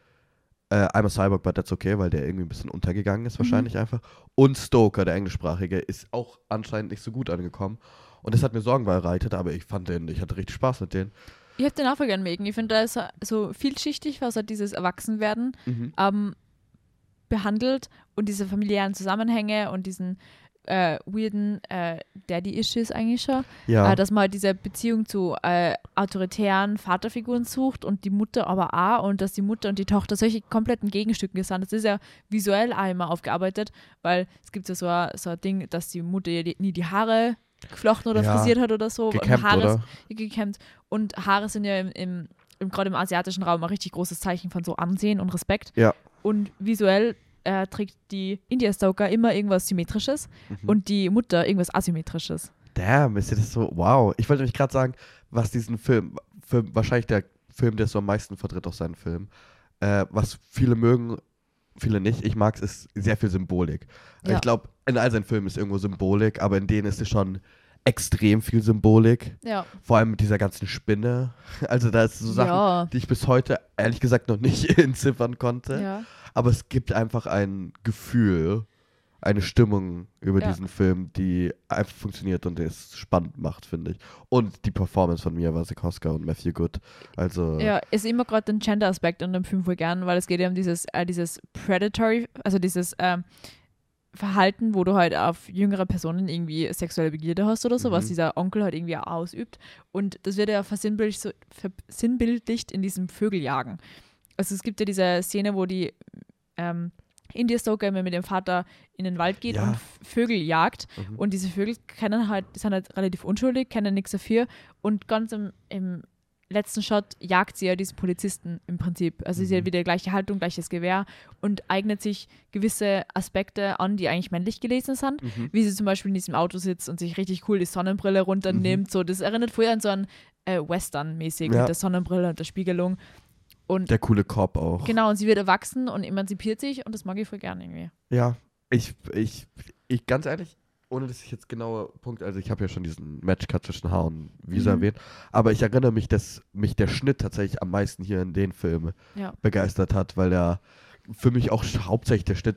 äh, I'm a Cyborg, but that's okay, weil der irgendwie ein bisschen untergegangen ist, Mhm. wahrscheinlich einfach. Und Stoker, der englischsprachige, ist auch anscheinend nicht so gut angekommen. Und das hat mir Sorgen bereitet, aber ich fand den, ich hatte richtig Spaß mit denen. Ich habe den auch voll gern mögen. Ich finde, da ist er so vielschichtig, was halt dieses Erwachsenwerden ähm, behandelt und diese familiären Zusammenhänge und diesen äh, weirden äh, Daddy-Issues eigentlich schon. Ja. Äh, dass man halt diese Beziehung zu äh, autoritären Vaterfiguren sucht und die Mutter aber auch und dass die Mutter und die Tochter solche kompletten Gegenstücken sind. Das ist ja visuell auch immer aufgearbeitet, weil es gibt ja so ein, so ein Ding, dass die Mutter nie die Haare geflochten oder Ja. frisiert hat oder so. Und Gekämmt, Haare, oder? gekämmt. Und Haare sind ja im, im, im gerade im asiatischen Raum ein richtig großes Zeichen von so Ansehen und Respekt. Ja. Und visuell äh, trägt die India Stoker immer irgendwas Symmetrisches Mhm. und die Mutter irgendwas Asymmetrisches. Damn, ist das so, wow. Ich wollte nämlich gerade sagen, was diesen Film, Film, wahrscheinlich der Film, der so am meisten vertritt aus seinen Filmen, äh, was viele mögen, viele nicht, ich mag es, ist sehr viel Symbolik. Ja. Ich glaube, in all seinen Filmen ist irgendwo Symbolik, aber in denen ist es schon extrem viel Symbolik. Ja. Vor allem mit dieser ganzen Spinne. Also da ist so Sachen, ja. die ich bis heute ehrlich gesagt noch nicht entziffern konnte. ja. Aber es gibt einfach ein Gefühl, eine Stimmung über Ja. diesen Film, die einfach funktioniert und es spannend macht, finde ich. Und die Performance von Mia Wasikowska und Matthew Good. Also, Ja, ist immer gerade den Gender-Aspekt in dem Film voll gern, weil es geht ja um dieses, äh, dieses Predatory, also dieses ähm, Verhalten, wo du halt auf jüngere Personen irgendwie sexuelle Begierde hast oder so, was Mhm. dieser Onkel halt irgendwie ausübt. Und das wird ja versinnbildlicht, so, versinnbildlicht in diesem Vögeljagen. Also es gibt ja diese Szene, wo die ähm, India Stoker immer mit dem Vater in den Wald geht Ja. und Vögel jagt. Mhm. Und diese Vögel kennen halt, die sind halt relativ unschuldig, kennen nichts dafür. Und ganz im, im letzten Shot jagt sie ja diesen Polizisten im Prinzip. Also sie hat Mhm. wieder gleiche Haltung, gleiches Gewehr und eignet sich gewisse Aspekte an, die eigentlich männlich gelesen sind. Mhm. Wie sie zum Beispiel in diesem Auto sitzt und sich richtig cool die Sonnenbrille runternimmt. So, das erinnert vorher an so einen äh, Western-mäßig Ja. mit der Sonnenbrille und der Spiegelung. Und Der coole Cop auch. genau, und sie wird erwachsen und emanzipiert sich und das mag ich voll gern irgendwie. Ja, ich, ich, ich, ganz ehrlich, ohne dass ich jetzt genaue Punkte, also ich habe ja schon diesen Matchcut zwischen Haar und Visa Mhm. erwähnt, aber ich erinnere mich, dass mich der Schnitt tatsächlich am meisten hier in den Film Ja. begeistert hat, weil er für mich auch hauptsächlich der Schnitt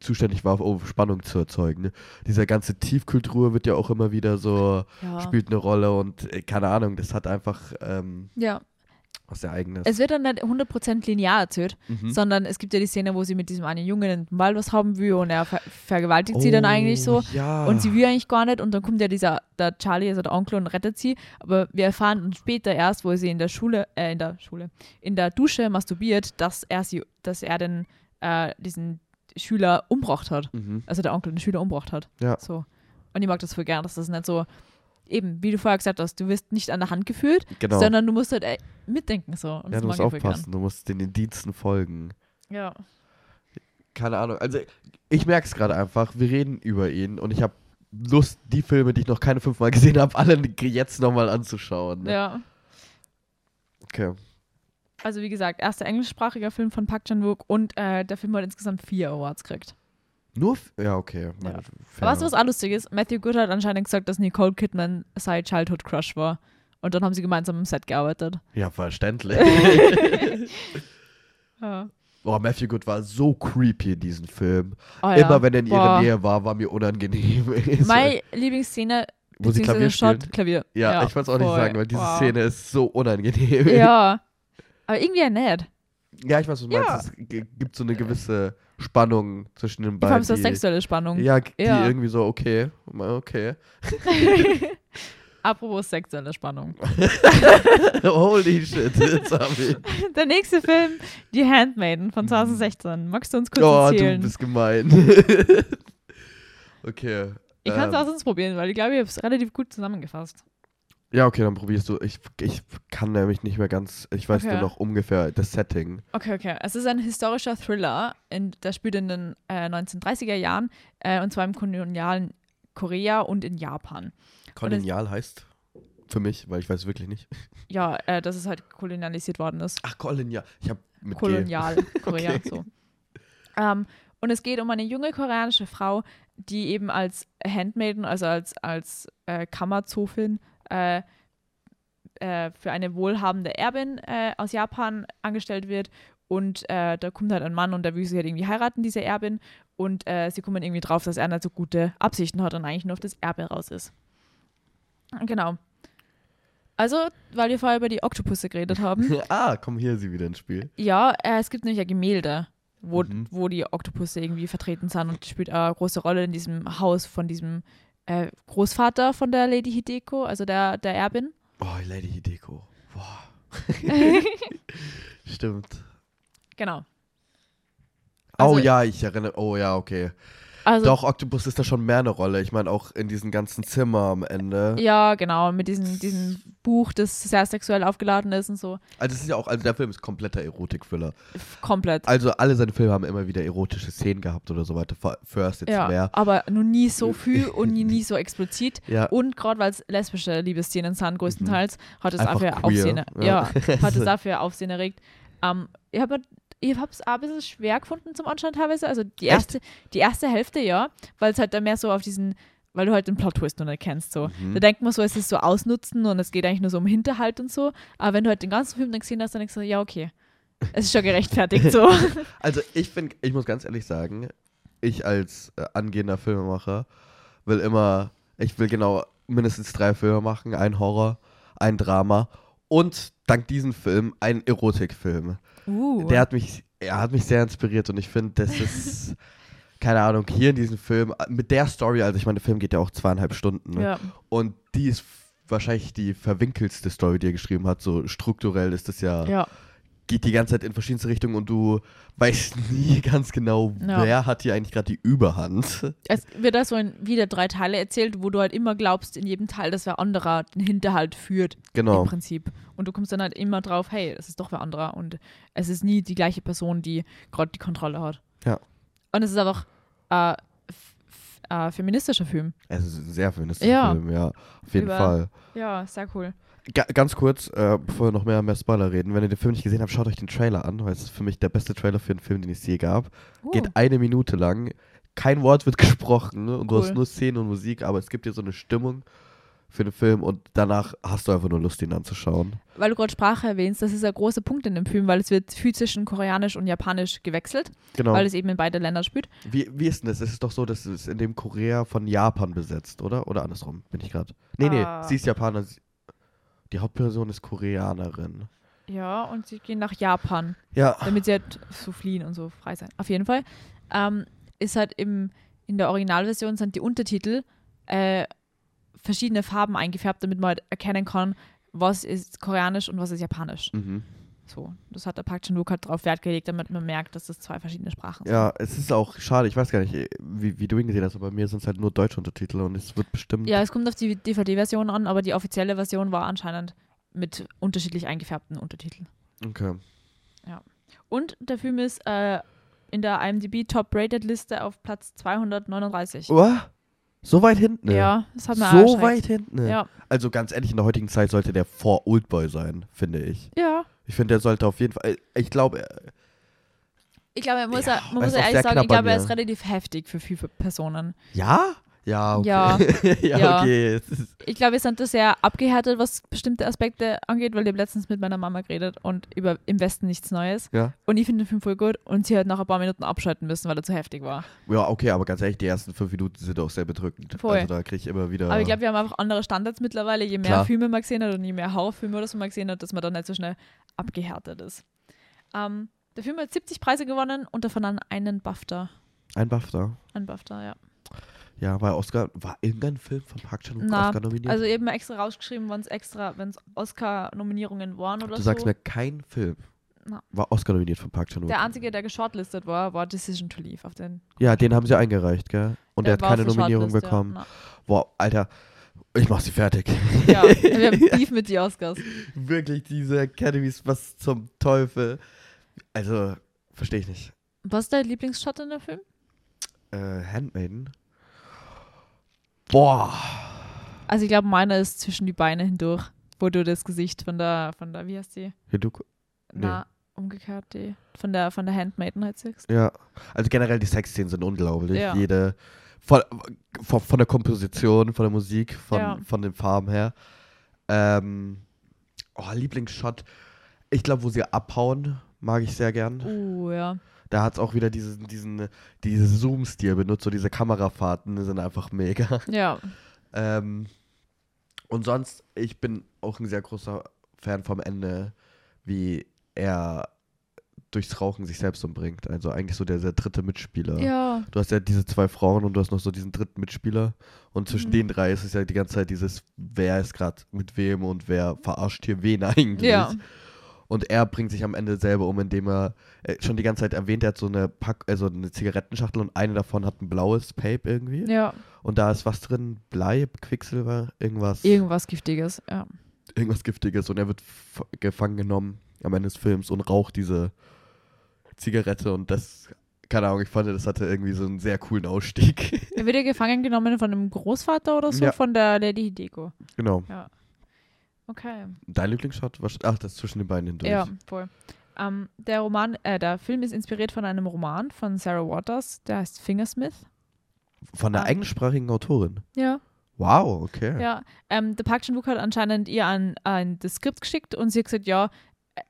zuständig war, um Spannung zu erzeugen. Ne? Dieser ganze Tiefkultur wird ja auch immer wieder so, Ja. spielt eine Rolle und äh, keine Ahnung, das hat einfach ähm, ja. Was sehr eigenes. Es wird dann nicht 100% linear erzählt, Mhm. sondern es gibt ja die Szene, wo sie mit diesem einen Jungen in den Wald was haben will und er ver vergewaltigt sie dann eigentlich so. Oh, Ja. Und sie will eigentlich gar nicht und dann kommt ja dieser, der Charlie, also der Onkel und rettet sie. Aber wir erfahren dann später erst, wo sie in der Schule, äh, in der Schule, in der Dusche masturbiert, dass er sie, dass er den, äh, diesen Schüler umgebracht hat. Mhm. Also der Onkel den Schüler umgebracht hat. Ja. So. Und ich mag das voll gern, dass das nicht so, eben, wie du vorher gesagt hast, du wirst nicht an der Hand geführt, Genau. sondern du musst halt äh, mitdenken so. Ja, du musst aufpassen, du musst den Diensten folgen. Ja. keine Ahnung. Also ich merke es gerade einfach, wir reden über ihn und ich habe Lust, die Filme, die ich noch keine fünfmal gesehen habe, alle jetzt nochmal anzuschauen. ne? ja. Okay. Also wie gesagt, erster englischsprachiger Film von Park Chan-wook und äh, der Film hat insgesamt vier Awards gekriegt. Nur, ja, okay. Meine, fair. Aber weißt du, was auch lustig ist? Matthew Good hat anscheinend gesagt, dass Nicole Kidman sein Childhood Crush war. Und dann haben sie gemeinsam im Set gearbeitet. Ja, verständlich. Ja. Boah, Matthew Good war so creepy in diesem Film. Oh, ja. Immer wenn er in ihrer. Nähe war, war mir unangenehm. Meine Lieblingsszene, wo sie Klavier spielen. Shot, Klavier. Ja, ich wollte es auch nicht sagen, weil diese Wow. Szene ist so unangenehm. Ja. Aber irgendwie ja nett. Ja, ich weiß, was du Ja. meinst. Es gibt so eine gewisse Spannung zwischen den Vor beiden. allem so die- sexuelle Spannung. Ja, die Ja. irgendwie so, okay, okay. Apropos sexuelle Spannung. Holy shit, jetzt hab ich. Der nächste Film, Die Handmaiden von 2016. Magst du uns kurz Oh, erzählen? du bist gemein. okay. ich kann es ähm, auch sonst probieren, weil ich glaube, ich habe es relativ gut zusammengefasst. Ja, okay, dann probierst du. Ich, ich kann nämlich nicht mehr ganz. Ich weiß Okay. nur noch ungefähr das Setting. Okay, okay. Es ist ein historischer Thriller, in, der spielt in den äh, 1930er Jahren äh, und zwar im kolonialen Korea und in Japan. Kolonial heißt für mich, weil ich weiß wirklich nicht. Ja, äh, dass es halt kolonialisiert worden ist. Ach, Kolonial. Ich habe mit G. Kolonial Korea, Okay. so. Ähm, und es geht um eine junge koreanische Frau, die eben als Handmaiden, also als, als äh, Kammerzofin, äh, äh, für eine wohlhabende Erbin äh, aus Japan angestellt wird. Und äh, da kommt halt ein Mann und der will sie halt irgendwie heiraten, diese Erbin. Und äh, sie kommen irgendwie drauf, dass er nicht so gute Absichten hat und eigentlich nur auf das Erbe raus ist. Genau. Also, weil wir vorher über die Oktopusse geredet haben, ah, komm, hier sie wieder ins Spiel. ja, es gibt nämlich ein Gemälde, wo, Mhm. wo die Oktopusse irgendwie vertreten sind und spielt eine große Rolle in diesem Haus von diesem äh, Großvater von der Lady Hideko, also der, der Erbin. Oh, Lady Hideko. Boah. Stimmt. Genau. oh Also- ja, ich erinnere. Oh ja, okay. Also, Doch, Octopus ist da schon mehr eine Rolle. Ich meine, auch in diesem ganzen Zimmer am Ende. ja, genau, mit diesem, diesem Buch, das sehr sexuell aufgeladen ist und so. Also, es ist ja auch, also der Film ist kompletter Erotik-Thriller. F- Komplett. Also, alle seine Filme haben immer wieder erotische Szenen gehabt oder so weiter. First jetzt Ja, mehr. aber nur nie so viel und nie, nie so explizit. Ja. Und gerade weil es lesbische Liebesszenen sind, größtenteils, hat es Mhm. Einfach dafür queer, Aufsehen, ja. ja. hat es dafür Aufsehen erregt. Ähm, ich habe ich es auch ein bisschen schwer gefunden zum Anschauen teilweise. Also die Echt? erste, die erste Hälfte ja, weil es halt dann mehr so auf diesen, weil du halt den Plot-Twist noch nicht kennst. So. Mhm. Da denkt man so, es ist so ausnutzen und es geht eigentlich nur so um Hinterhalt und so. Aber wenn du halt den ganzen Film dann gesehen hast, dann denkst du, ja, okay. Es ist schon gerechtfertigt so. Also, ich finde, ich muss ganz ehrlich sagen, ich als äh, angehender Filmemacher will immer, ich will genau mindestens drei Filme machen: ein Horror, ein Drama und dank diesem Film ein Erotikfilm. Uh. Der hat mich, er hat mich sehr inspiriert und ich finde, das ist, keine Ahnung, hier in diesem Film, mit der Story, also ich meine, der Film geht ja auch zweieinhalb Stunden, ne? ja. und die ist wahrscheinlich die verwinkelste Story, die er geschrieben hat, so strukturell ist das ja, ja. Geht die ganze Zeit in verschiedenste Richtungen und du weißt nie ganz genau, Ja. wer hat hier eigentlich gerade die Überhand. Es wird da so in wieder drei Teile erzählt, wo du halt immer glaubst, in jedem Teil, dass wer anderer den Hinterhalt führt, Genau. im Prinzip. Und du kommst dann halt immer drauf, hey, es ist doch wer anderer. Und es ist nie die gleiche Person, die gerade die Kontrolle hat. Ja. Und es ist einfach, äh, äh, feministischer Film. Es ist ein sehr feministischer Ja. Film, ja. Auf jeden Über- Fall. Ja, sehr cool. Ga ganz kurz, äh, bevor wir noch mehr, mehr Spoiler reden, wenn ihr den Film nicht gesehen habt, schaut euch den Trailer an, weil es ist für mich der beste Trailer für einen Film, den es je gab. Uh, Geht eine Minute lang, kein Wort wird gesprochen ne? und du Cool. hast nur Szenen und Musik, aber es gibt dir so eine Stimmung für den Film und danach hast du einfach nur Lust, ihn anzuschauen. weil du gerade Sprache erwähnst, das ist ein großer Punkt in dem Film, weil es wird viel zwischen Koreanisch und Japanisch gewechselt, Genau. weil es eben in beide Länder spielt. Wie, wie ist denn das? Es ist doch so, dass es in dem Korea von Japan besetzt, oder? Oder andersrum, bin ich gerade. Nee, nee, Ah. sie ist Japaner. sie- Die Hauptperson ist Koreanerin. Ja, und sie gehen nach Japan, Ja. damit sie halt so fliehen und so frei sein. Auf jeden Fall ähm, ist halt im, in der Originalversion sind die Untertitel äh, verschiedene Farben eingefärbt, damit man halt erkennen kann, was ist koreanisch und was ist japanisch. Mhm. So, das hat der Park Chan-wook halt darauf Wert gelegt, damit man merkt, dass das zwei verschiedene Sprachen sind. Ja, es ist auch schade, ich weiß gar nicht, wie, wie du ihn gesehen hast, aber bei mir sind es halt nur deutsche Untertitel und es wird bestimmt. Ja, es kommt auf die DVD-Version an, aber die offizielle Version war anscheinend mit unterschiedlich eingefärbten Untertiteln. Okay. Und der Film ist äh, in der IMDb Top-Rated-Liste auf Platz 239. Oh, so weit hinten. Ja, das hat mir So weit hinten. Ja. Also ganz ehrlich, in der heutigen Zeit sollte der vor Oldboy sein, finde ich. ja. Ich finde, der sollte auf jeden Fall. Ich glaube, äh, Ich glaube, man muss, Ja, ja, man er muss ja ehrlich sagen, ich glaube, er ist relativ heftig für viele Personen. ja? Ja, okay. Ja. ja, okay. Ich glaube, wir sind da sehr abgehärtet, was bestimmte Aspekte angeht, weil ich habe letztens mit meiner Mama geredet und über im Westen nichts Neues. ja. Und ich finde den Film voll gut und sie hat nach ein paar Minuten abschalten müssen, weil er zu heftig war. ja, okay, aber ganz ehrlich, die ersten fünf Minuten sind auch sehr bedrückend. Voll. Also da kriege ich immer wieder. Aber ich glaube, wir haben einfach andere Standards mittlerweile. Je mehr Klar. Filme man gesehen hat und je mehr Horrorfilme oder so man gesehen hat, dass man dann nicht so schnell abgehärtet ist. Ähm, der Film hat 70 Preise gewonnen und davon dann einen BAFTA. ein BAFTA. Ein BAFTA, ja. Ja, war Oscar. War irgendein Film von Park Chan-wook Oscar nominiert? Also eben extra rausgeschrieben, wenn es extra, wenn es Oscar-Nominierungen waren oder du so. sagst mir, kein Film Na. war Oscar nominiert von Park Chan-wook. der einzige, der geshortlistet war, war Decision to Leave. Auf den, Ja, den haben sie eingereicht, gell? Und der, hat war keine der Nominierung bekommen. Ja, Boah, Alter, ich mach sie fertig. Ja, wir haben Beef mit die Oscars. Wirklich, diese Academies, was zum Teufel. Also, verstehe ich nicht. Was ist dein Lieblingsshot in der Film? Äh, Handmaiden? Boah. Also ich glaube, meiner ist zwischen die Beine hindurch, wo du das Gesicht von der, von der, wie heißt die? Hiduko. Nee. Na, umgekehrt die. Von der, von der Handmaiden halt siehst. Ja. Also generell die Sexszenen sind unglaublich. Ja. Jede. Von, von, von der Komposition, von der Musik, von, Ja. von den Farben her. Ähm, oh, Lieblingsshot. Ich glaube, wo sie abhauen, mag ich sehr gern. Uh, ja. Da hat es auch wieder diesen, diesen, diesen Zoom-Stil benutzt, so diese Kamerafahrten sind einfach mega. Ja. Ähm, und sonst, ich bin auch ein sehr großer Fan vom Ende, wie er durchs Rauchen sich selbst umbringt. Also eigentlich so der, der dritte Mitspieler. Ja. Du hast ja diese zwei Frauen und du hast noch so diesen dritten Mitspieler. Und zwischen Mhm. den drei ist es ja die ganze Zeit dieses, wer ist gerade mit wem und wer verarscht hier wen eigentlich. Ja. Und er bringt sich am Ende selber um, indem er äh, schon die ganze Zeit erwähnt, er hat so eine Pack, also eine Zigarettenschachtel und eine davon hat ein blaues Pape irgendwie. Ja. Und da ist was drin, Blei, Quecksilber, irgendwas, Irgendwas Giftiges. Ja. irgendwas Giftiges. Und er wird gefangen genommen am Ende des Films und raucht diese Zigarette und das, keine Ahnung, ich fand, das hatte irgendwie so einen sehr coolen Ausstieg. Er wird ja gefangen genommen von einem Großvater oder so, Ja. von der Lady Hideko. genau. Okay. Dein Lieblingsshot? Ach, das ist zwischen den beiden hindurch. Ja, voll. Ähm, der Roman, äh, der Film ist inspiriert von einem Roman von Sarah Waters, der heißt Fingersmith. Von der Ah. englischsprachigen Autorin. Ja. Wow, okay. Ja. Ähm, der Park Chan-wook hat anscheinend ihr ein, ein, das Skript geschickt und sie hat gesagt, ja,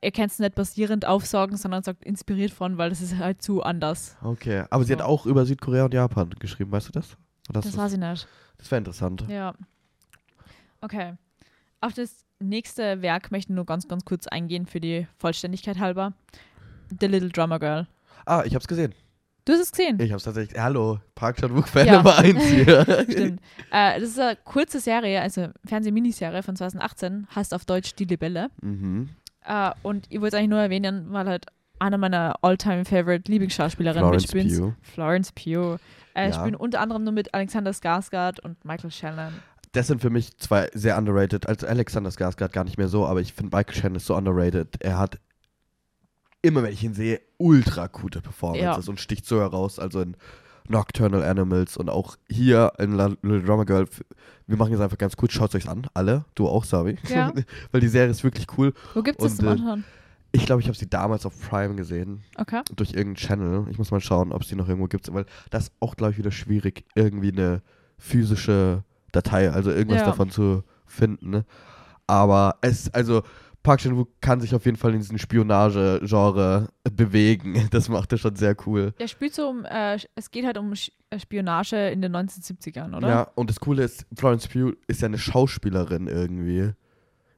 er kann es nicht basierend aufsagen, sondern sagt inspiriert von, weil das ist halt zu anders. Okay. Aber sie hat So. auch über Südkorea und Japan geschrieben, weißt du das? Das du's- weiß ich nicht. Das wäre interessant. Ja. Okay. Auf das nächste Werk möchte ich nur ganz, ganz kurz eingehen für die Vollständigkeit halber. The Little Drummer Girl. Ah, ich hab's gesehen. Du hast es gesehen? Ich hab's tatsächlich. Hallo, Park Chan-wook-Fan Ja. Nummer 1 hier. Stimmt. Äh, das ist eine kurze Serie, also Fernseh-Miniserie von 2018, heißt auf Deutsch Die Libelle. mhm. Äh, und ich wollte es eigentlich nur erwähnen, weil halt einer meiner all-time-favorite Lieblingsschauspielerinnen Florence mitspielt. Pugh. Florence Pugh. Äh, Ja. Spielen unter anderem nur mit Alexander Skarsgård und Michael Shannon. Das sind für mich zwei sehr underrated. Also Alexander Skarsgård gar nicht mehr so, aber ich finde Michael Shannon ist so underrated. Er hat immer, wenn ich ihn sehe, ultra gute Performances und sticht so heraus. Also in Nocturnal Animals und auch hier in La Little Drummer Girl. Wir machen jetzt einfach ganz kurz, schaut euch an, alle, du auch, Sabi. Ja. Weil die Serie ist wirklich cool. Wo gibt es das zum äh, Anschauen? Ich glaube, ich habe sie damals auf Prime gesehen, Okay. durch irgendeinen Channel. Ich muss mal schauen, ob es die noch irgendwo gibt, weil das ist auch, glaube ich, wieder schwierig, irgendwie eine physische Datei, also irgendwas Ja. davon zu finden. Ne? Aber es, also Park Chan-wook kann sich auf jeden Fall in diesem Spionage-Genre bewegen. Das macht er schon sehr cool. Der spielt so um, äh, es geht halt um äh, Spionage in den 1970ern, oder? Ja, und das Coole ist, Florence Pugh ist ja eine Schauspielerin irgendwie.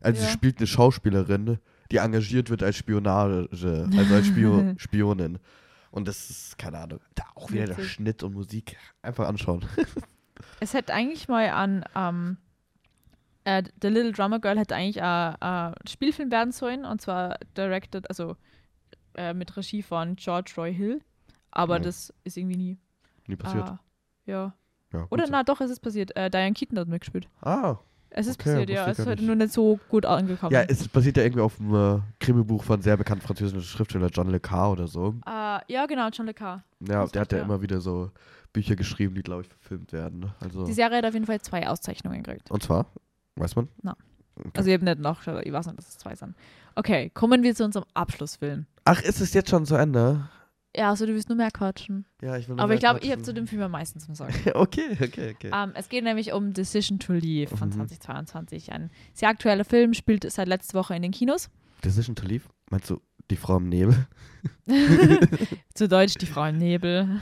Also Ja. sie spielt eine Schauspielerin, die engagiert wird als Spionage, also als Spio Spionin. Und das ist, keine Ahnung, da auch wieder der. Schnitt und Musik. Einfach anschauen. Es hätte eigentlich mal an, ähm, äh, The Little Drummer Girl hätte eigentlich ein äh, Spielfilm werden sollen, und zwar directed, also äh, mit Regie von George Roy Hill, aber Mhm. das ist irgendwie nie. Nie passiert. Ah, ja. ja, Oder na doch, es ist passiert. Äh, Diane Keaton hat mitgespielt. Ah, Es ist Okay, passiert, ja. Es ist nicht. nur nicht so gut angekommen. ja, es basiert ja irgendwie auf dem äh, Krimibuch von sehr bekannten französischen Schriftsteller John Le Carre oder so. äh, ja, genau, John Le Carre. Ja, Das der hat ja ja. immer wieder so Bücher geschrieben, die, glaube ich, verfilmt werden. ne? Also, Die Serie hat auf jeden Fall zwei Auszeichnungen gekriegt. und zwar, weiß man? Na. Okay. Also habe nicht nachgeschaut, ich weiß nicht, dass es zwei sind. Okay, kommen wir zu unserem Abschlussfilm. Ach, ist es jetzt schon zu Ende? Ja, also du willst nur mehr quatschen. Ja, ich will nur Aber mehr ich glaube, ich habe zu dem Film am meisten zu sagen. okay, okay, okay. Ähm, es geht nämlich um Decision to Leave von Mhm. 2022. Ein sehr aktueller Film, spielt seit letzter Woche in den Kinos. Decision to Leave? Meinst du die Frau im Nebel? Zu Deutsch die Frau im Nebel.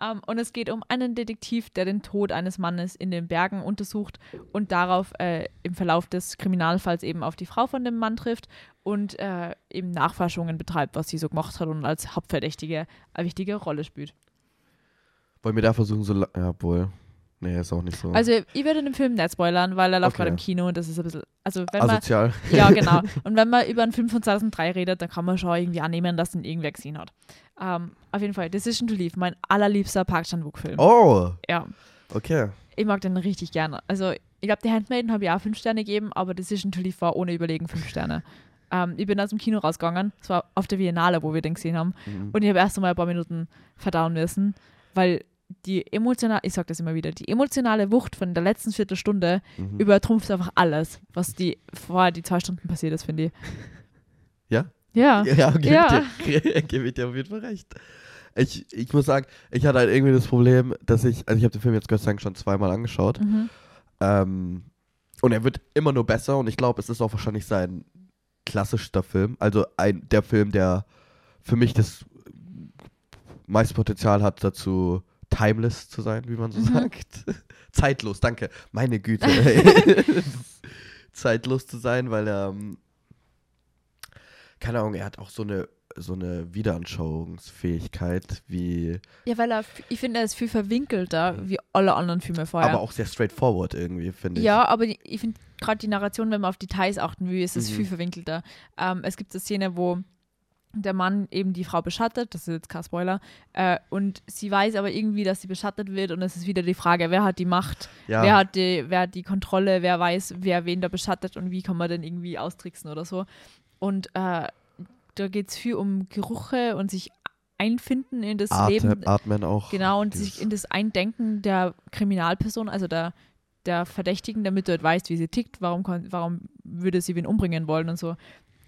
Ähm, und es geht um einen Detektiv, der den Tod eines Mannes in den Bergen untersucht und darauf äh, im Verlauf des Kriminalfalls eben auf die Frau von dem Mann trifft und äh, eben Nachforschungen betreibt, was sie so gemacht hat und als Hauptverdächtige eine wichtige Rolle spielt. Wollen wir da versuchen, so. la- Ja, wohl. Nee, ist auch nicht so. Also ich würde den Film nicht spoilern, weil er läuft Okay. gerade im Kino und das ist ein bisschen, also wenn man, Asozial. ja genau, und wenn man über einen Film von 2003 redet, dann kann man schon irgendwie annehmen, dass ihn irgendwer gesehen hat. Ähm, auf jeden Fall, Decision to Leave, mein allerliebster Park Chan-wook-Film. Oh, Ja, okay. ich mag den richtig gerne. Also ich glaube, The Handmaiden habe ich auch fünf Sterne gegeben, aber Decision to Leave war ohne Überlegen fünf Sterne. ähm, ich bin aus dem Kino rausgegangen, es war auf der Biennale, wo wir den gesehen haben, Mhm. und ich habe erst einmal ein paar Minuten verdauen müssen, weil die emotionale, ich sage das immer wieder, die emotionale Wucht von der letzten Viertelstunde Mhm. übertrumpft einfach alles, was die vorher die zwei Stunden passiert ist, finde ich. Ja? Ja. Ja, gebe Ja. ich, dir- geb ich dir auf jeden Fall recht. Ich, ich muss sagen, ich hatte halt irgendwie das Problem, dass ich, also ich habe den Film jetzt Gott sei Dank schon zweimal angeschaut. Mhm. Ähm, und er wird immer nur besser und ich glaube, es ist auch wahrscheinlich sein klassischster Film. Also ein, der Film, der für mich das meiste Potenzial hat, dazu timeless zu sein, wie man so Mhm. sagt. Zeitlos, danke. Meine Güte. Zeitlos zu sein, weil er, ähm, keine Ahnung, er hat auch so eine, so eine Wiederanschauungsfähigkeit, wie, Ja, weil er, ich finde, er ist viel verwinkelter wie alle anderen Filme vorher. aber auch sehr straightforward irgendwie, finde ich. Ja, aber die- ich finde gerade die Narration, wenn man auf Details achten will, ist es Mhm. viel verwinkelter. Ähm, es gibt eine Szene, wo der Mann eben die Frau beschattet, das ist jetzt kein Spoiler, äh, und sie weiß aber irgendwie, dass sie beschattet wird und es ist wieder die Frage, wer hat die Macht, ja. wer, hat die, wer hat die Kontrolle, wer weiß, wer wen da beschattet und wie kann man denn irgendwie austricksen oder so. Und äh, da geht es viel um Gerüche und sich einfinden in das Leben. Atmen, auch. Genau, und sich in das Eindenken der Kriminalperson, also der, der Verdächtigen, damit du halt weißt, wie sie tickt, warum, warum würde sie wen umbringen wollen und so.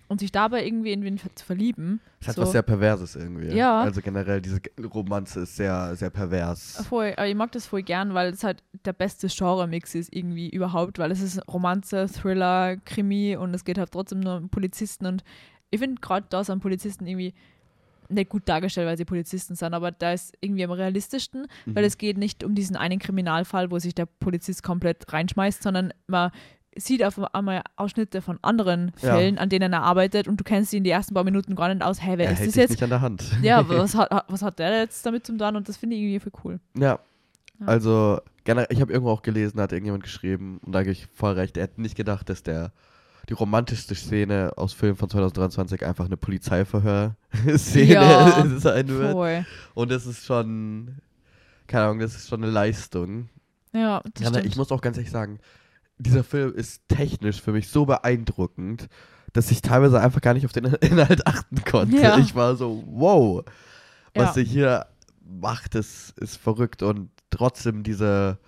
Und sich dabei irgendwie in wen zu verlieben. Es hat so. was sehr Perverses irgendwie. Ja. Also generell, diese Romanze ist sehr, sehr pervers. Voll, aber ich mag das voll gern, weil es halt der beste Genre-Mix ist irgendwie überhaupt, weil es ist Romanze, Thriller, Krimi und es geht halt trotzdem nur um Polizisten und ich finde gerade da sind Polizisten irgendwie nicht gut dargestellt, weil sie Polizisten sind, aber da ist irgendwie am realistischsten, weil Mhm. es geht nicht um diesen einen Kriminalfall, wo sich der Polizist komplett reinschmeißt, sondern man sieht auf einmal Ausschnitte von anderen Ja. Fällen, an denen er arbeitet und du kennst ihn die ersten paar Minuten gar nicht aus, hey, wer er ist hält das jetzt? nicht an der Hand. Ja, aber was hat, was hat der jetzt damit zu tun? Und das finde ich irgendwie voll cool. Ja. Ja. Also, generell, ich habe irgendwo auch gelesen, hat irgendjemand geschrieben, und da gebe ich voll recht, er hätte nicht gedacht, dass der die romantischste Szene aus Film von 2023 einfach eine Polizeiverhör-Szene Ja, sein wird. Voll. Und das ist schon, keine Ahnung, das ist schon eine Leistung. Ja, das Ja, stimmt. ich muss auch ganz ehrlich sagen, dieser Film ist technisch für mich so beeindruckend, dass ich teilweise einfach gar nicht auf den Inhalt achten konnte. Ja. Ich war so, wow, was Ja. sie hier macht, ist, ist verrückt und trotzdem diese.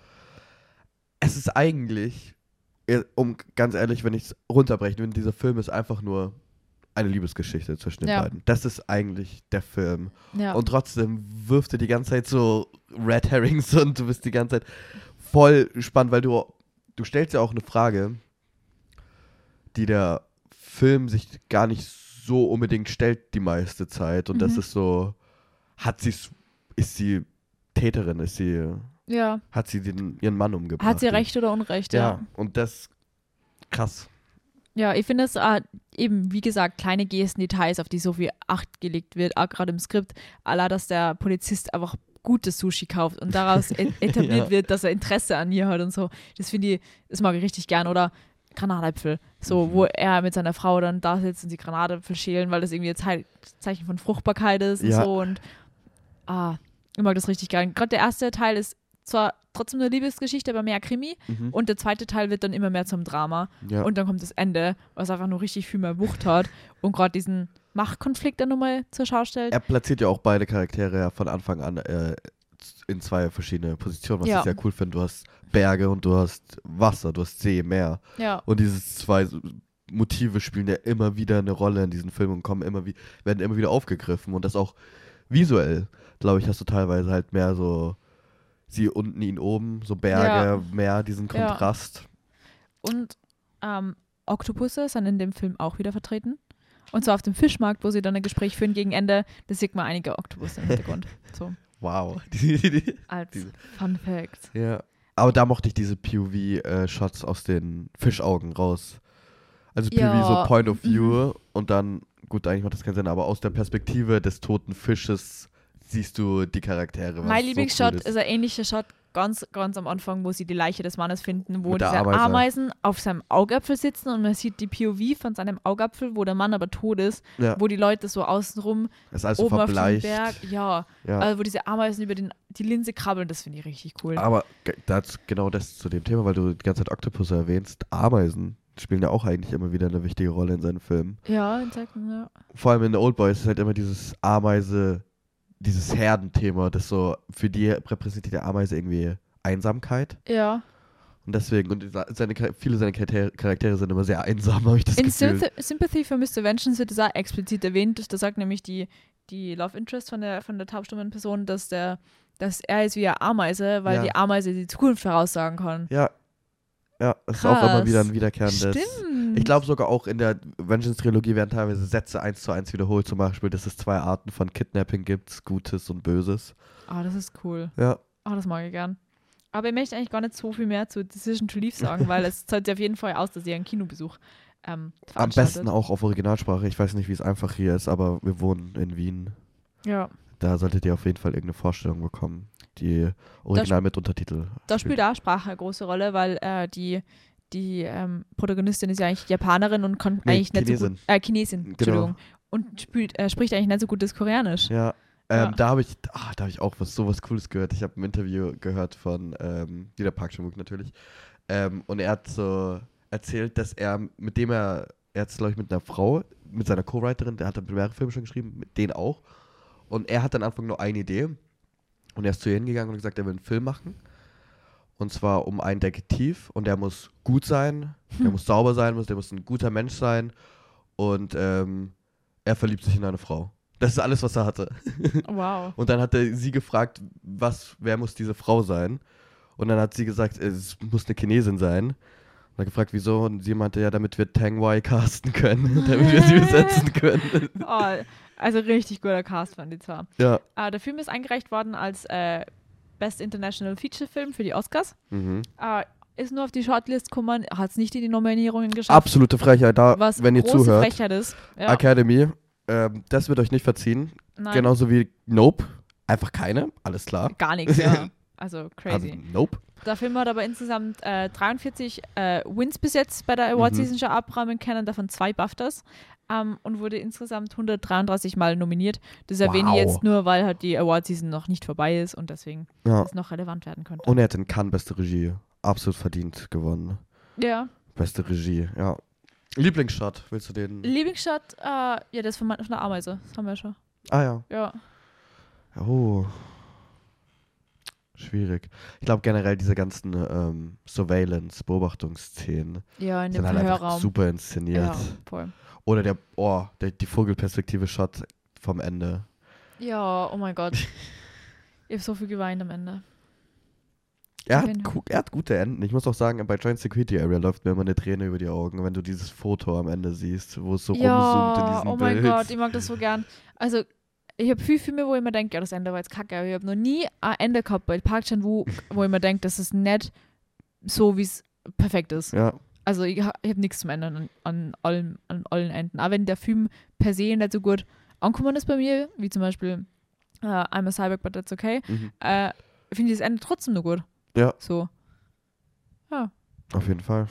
Es ist eigentlich, um ganz ehrlich, wenn ich es runterbrechen will, dieser Film ist einfach nur eine Liebesgeschichte zwischen den Ja. beiden. Das ist eigentlich der Film. Ja. Und trotzdem wirft er die ganze Zeit so Red Herrings und du bist die ganze Zeit voll spannend, weil du, du stellst ja auch eine Frage, die der Film sich gar nicht so unbedingt stellt die meiste Zeit. Und das Mhm. ist so, hat sie, ist sie Täterin, ist sie, ja. hat sie den, ihren Mann umgebracht? Hat sie recht oder Unrecht, Ja. ja. und das, krass. Ja, ich finde es äh, eben, wie gesagt, kleine Gesten, Details, auf die so viel Acht gelegt wird, auch gerade im Skript, aller, dass der Polizist einfach gutes Sushi kauft und daraus e- etabliert Ja. wird, dass er Interesse an ihr hat und so. Das finde ich, das mag ich richtig gern. Oder Granatäpfel, so, Mhm. wo er mit seiner Frau dann da sitzt und die Granatäpfel schälen, weil das irgendwie ein Zei- Zeichen von Fruchtbarkeit ist und Ja. so. Und ah, ich mag das richtig gern. Gerade der erste Teil ist zwar trotzdem eine Liebesgeschichte, aber mehr Krimi. Mhm. Und der zweite Teil wird dann immer mehr zum Drama. ja. Und dann kommt das Ende, was einfach nur richtig viel mehr Wucht hat und gerade diesen Machtkonflikt dann nochmal zur Schau stellt. er platziert ja auch beide Charaktere ja von Anfang an äh, in zwei verschiedene Positionen, was Ja. ich sehr cool finde. Du hast Berge und du hast Wasser, du hast See, Meer. Ja, Und diese zwei Motive spielen ja immer wieder eine Rolle in diesen Filmen und kommen immer wie, werden immer wieder aufgegriffen. Und das auch visuell, glaube ich, hast du teilweise halt mehr so sie unten, ihn oben, so Berge, Meer, diesen Ja. Kontrast. und ähm, Oktopusse sind in dem Film auch wieder vertreten. Und zwar auf dem Fischmarkt, wo sie dann ein Gespräch führen gegen Ende, da sieht man einige Oktopusse im Hintergrund. So, Wow. Als Fun Fact. ja. Aber da mochte ich diese POV-Shots aus den Fischaugen raus. Also POV Ja. so Point of View und dann, gut, eigentlich macht das keinen Sinn, aber aus der Perspektive des toten Fisches siehst du die Charaktere. mein so Lieblingsshot cool ist ein ähnlicher Shot ganz, ganz am Anfang, wo sie die Leiche des Mannes finden, wo Mit diese Ameise. Ameisen auf seinem Augapfel sitzen und man sieht die POV von seinem Augapfel, wo der Mann aber tot ist, Ja. wo die Leute so außenrum Das ist also oben auf dem verbleicht. Berg, ja, Ja. also wo diese Ameisen über den, die Linse krabbeln, das finde ich richtig cool. Aber das, genau das zu dem Thema, weil du die ganze Zeit Octopus erwähnst, Ameisen spielen ja auch eigentlich immer wieder eine wichtige Rolle in seinen Filmen. Ja, Insekten, ja. Vor allem in Old Boys ist halt immer dieses Ameise, dieses Herdenthema, das so, für die repräsentiert der Ameise irgendwie Einsamkeit. Ja. Und deswegen, und seine, viele seiner Charaktere, sind immer sehr einsam, habe ich das In Gefühl. Sympath Sympathy for Mr. Vengeance wird das auch explizit erwähnt. Da sagt nämlich die, die Love Interest von der, von der taubstummen Person, dass, der, dass er ist wie eine Ameise, weil Ja. die Ameise die Zukunft voraussagen kann. Ja. Ja, das ist auch immer wieder ein wiederkehrendes. Stimmt. Ich glaube sogar auch in der Vengeance-Trilogie werden teilweise Sätze eins zu eins wiederholt. Zum Beispiel, dass es zwei Arten von Kidnapping gibt: Gutes und Böses. Ah, das ist cool. Ja. Ah, das mag ich gern. Aber ich möchte eigentlich gar nicht so viel mehr zu Decision to Leave sagen, weil es zahlt sich auf jeden Fall aus, dass ihr einen Kinobesuch ähm, Am besten auch auf Originalsprache. Ich weiß nicht, wie es einfach hier ist, aber wir wohnen in Wien. Ja. Da solltet ihr auf jeden Fall irgendeine Vorstellung bekommen, die original mit Untertitel. Da spielt auch Sprache eine große Rolle, weil äh, die, die ähm, Protagonistin ist ja eigentlich Japanerin und kann Nee, eigentlich nicht so Chinesin. gut. Äh, Chinesin, Genau. Entschuldigung. Und spielt, äh, spricht eigentlich nicht so gut das Koreanisch. Ja. Ähm, Ja. Da habe ich, ah, da habe ich auch was sowas Cooles gehört. Ich habe ein Interview gehört von ähm, wieder Park Chan-wook natürlich. Ähm, und er hat so erzählt, dass er, mit dem er, er hat glaube ich mit einer Frau, mit seiner Co-Writerin, der hat dann mehrere Filme schon geschrieben, mit denen auch. Und er hat dann am Anfang nur eine Idee. Und er ist zu ihr hingegangen und gesagt, er will einen Film machen. Und zwar um einen Detektiv. Und der muss gut sein, der Hm. muss sauber sein, muss, der muss ein guter Mensch sein. Und ähm, er verliebt sich in eine Frau. Das ist alles, was er hatte. Wow. Und dann hat er sie gefragt, was, wer muss diese Frau sein? Und dann hat sie gesagt, es muss eine Chinesin sein. Hat gefragt, wieso? Und sie meinte, ja, damit wir Tang Wai casten können, damit wir sie besetzen können. Oh, also richtig guter Cast von die zwar. ja. Äh, der Film ist eingereicht worden als äh, Best International Feature Film für die Oscars. Mhm. Äh, ist nur auf die Shortlist gekommen, hat es nicht in die Nominierungen geschafft. Absolute Frechheit da, was wenn ihr zuhört. Frechheit ist. Ja, Academy, ähm, das wird euch nicht verziehen. nein, Genauso wie Nope. Einfach keine, alles klar. gar nichts, ja. Also crazy. Also, nope. Der Film hat aber insgesamt äh, 43 äh, Wins bis jetzt bei der Award Mhm. Season schon abräumen können, davon zwei BAFTAs. Ähm, und wurde insgesamt 133 Mal nominiert. Das erwähne ich Wow. jetzt nur, weil halt die Award Season noch nicht vorbei ist und deswegen Ja. es noch relevant werden könnte. Und er hat in Cannes beste Regie. Absolut verdient gewonnen. ja. Beste Regie, ja. Lieblingsshot, willst du den? Lieblingsshot, äh, ja, das von, von der Ameise. Das haben wir ja schon. ah ja. Ja. Oh. Schwierig. Ich glaube generell diese ganzen ähm, Surveillance, Beobachtungsszenen Ja, sind halt einfach super inszeniert. Ja, voll. Oder der, oh, der, die Vogelperspektive-Shot vom Ende. Ja, oh mein Gott. ich habe so viel geweint am Ende. Er hat, er hat gute Enden. Ich muss auch sagen, bei Joint Security Area läuft mir immer eine Träne über die Augen, wenn du dieses Foto am Ende siehst, wo es so rumzoomt in ja, diesem oh mein Bild. Gott, ich mag das so gern. Also, ich habe viele Filme, wo ich mir denke, ja, das Ende war jetzt kacke, aber ich habe noch nie ein Ende gehabt bei Park Chan Wook, wo ich mir denke, das ist nicht so, wie es perfekt ist. Ja, Also, ich, ha- ich habe nichts zum Ändern an, an, allen, an allen Enden. Auch wenn der Film per se nicht so gut angekommen ist bei mir, wie zum Beispiel äh, I'm a Cyborg, but that's okay, mhm. äh, finde ich das Ende trotzdem nur gut. Ja. So. Ja. auf jeden Fall.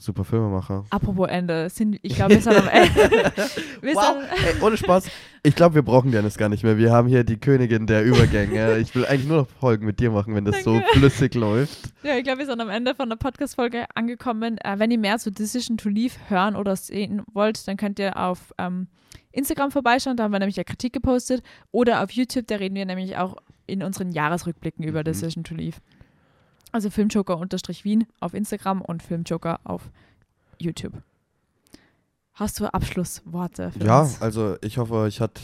Super Filmemacher. Apropos Ende, sind, ich glaube, wir sind am Ende. Wow, ey, ohne Spaß. Ich glaube, wir brauchen Dennis gar nicht mehr. Wir haben hier die Königin der Übergänge. Ich will eigentlich nur noch Folgen mit dir machen, wenn das so Danke. flüssig läuft. Ja, ich glaube, wir sind am Ende von der Podcast-Folge angekommen. Äh, wenn ihr mehr zu Decision to Leave hören oder sehen wollt, dann könnt ihr auf ähm, Instagram vorbeischauen. Da haben wir nämlich ja Kritik gepostet. Oder auf YouTube, da reden wir nämlich auch in unseren Jahresrückblicken über Mhm. Decision to Leave. Also Filmjoker-Wien auf Instagram und Filmjoker auf YouTube. Hast du Abschlussworte für Ja, uns? also ich hoffe, euch hat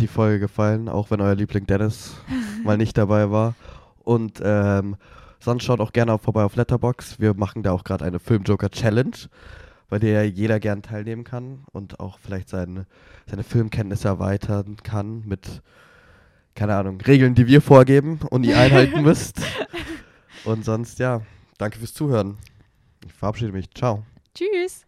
die Folge gefallen, auch wenn euer Liebling Dennis mal nicht dabei war. Und ähm, sonst schaut auch gerne vorbei auf Letterbox. Wir machen da auch gerade eine Filmjoker Challenge, bei der jeder gern teilnehmen kann und auch vielleicht seine, seine Filmkenntnisse erweitern kann mit, keine Ahnung, Regeln, die wir vorgeben und ihr einhalten müsst. Und sonst, ja, danke fürs Zuhören. Ich verabschiede mich. Ciao. Tschüss!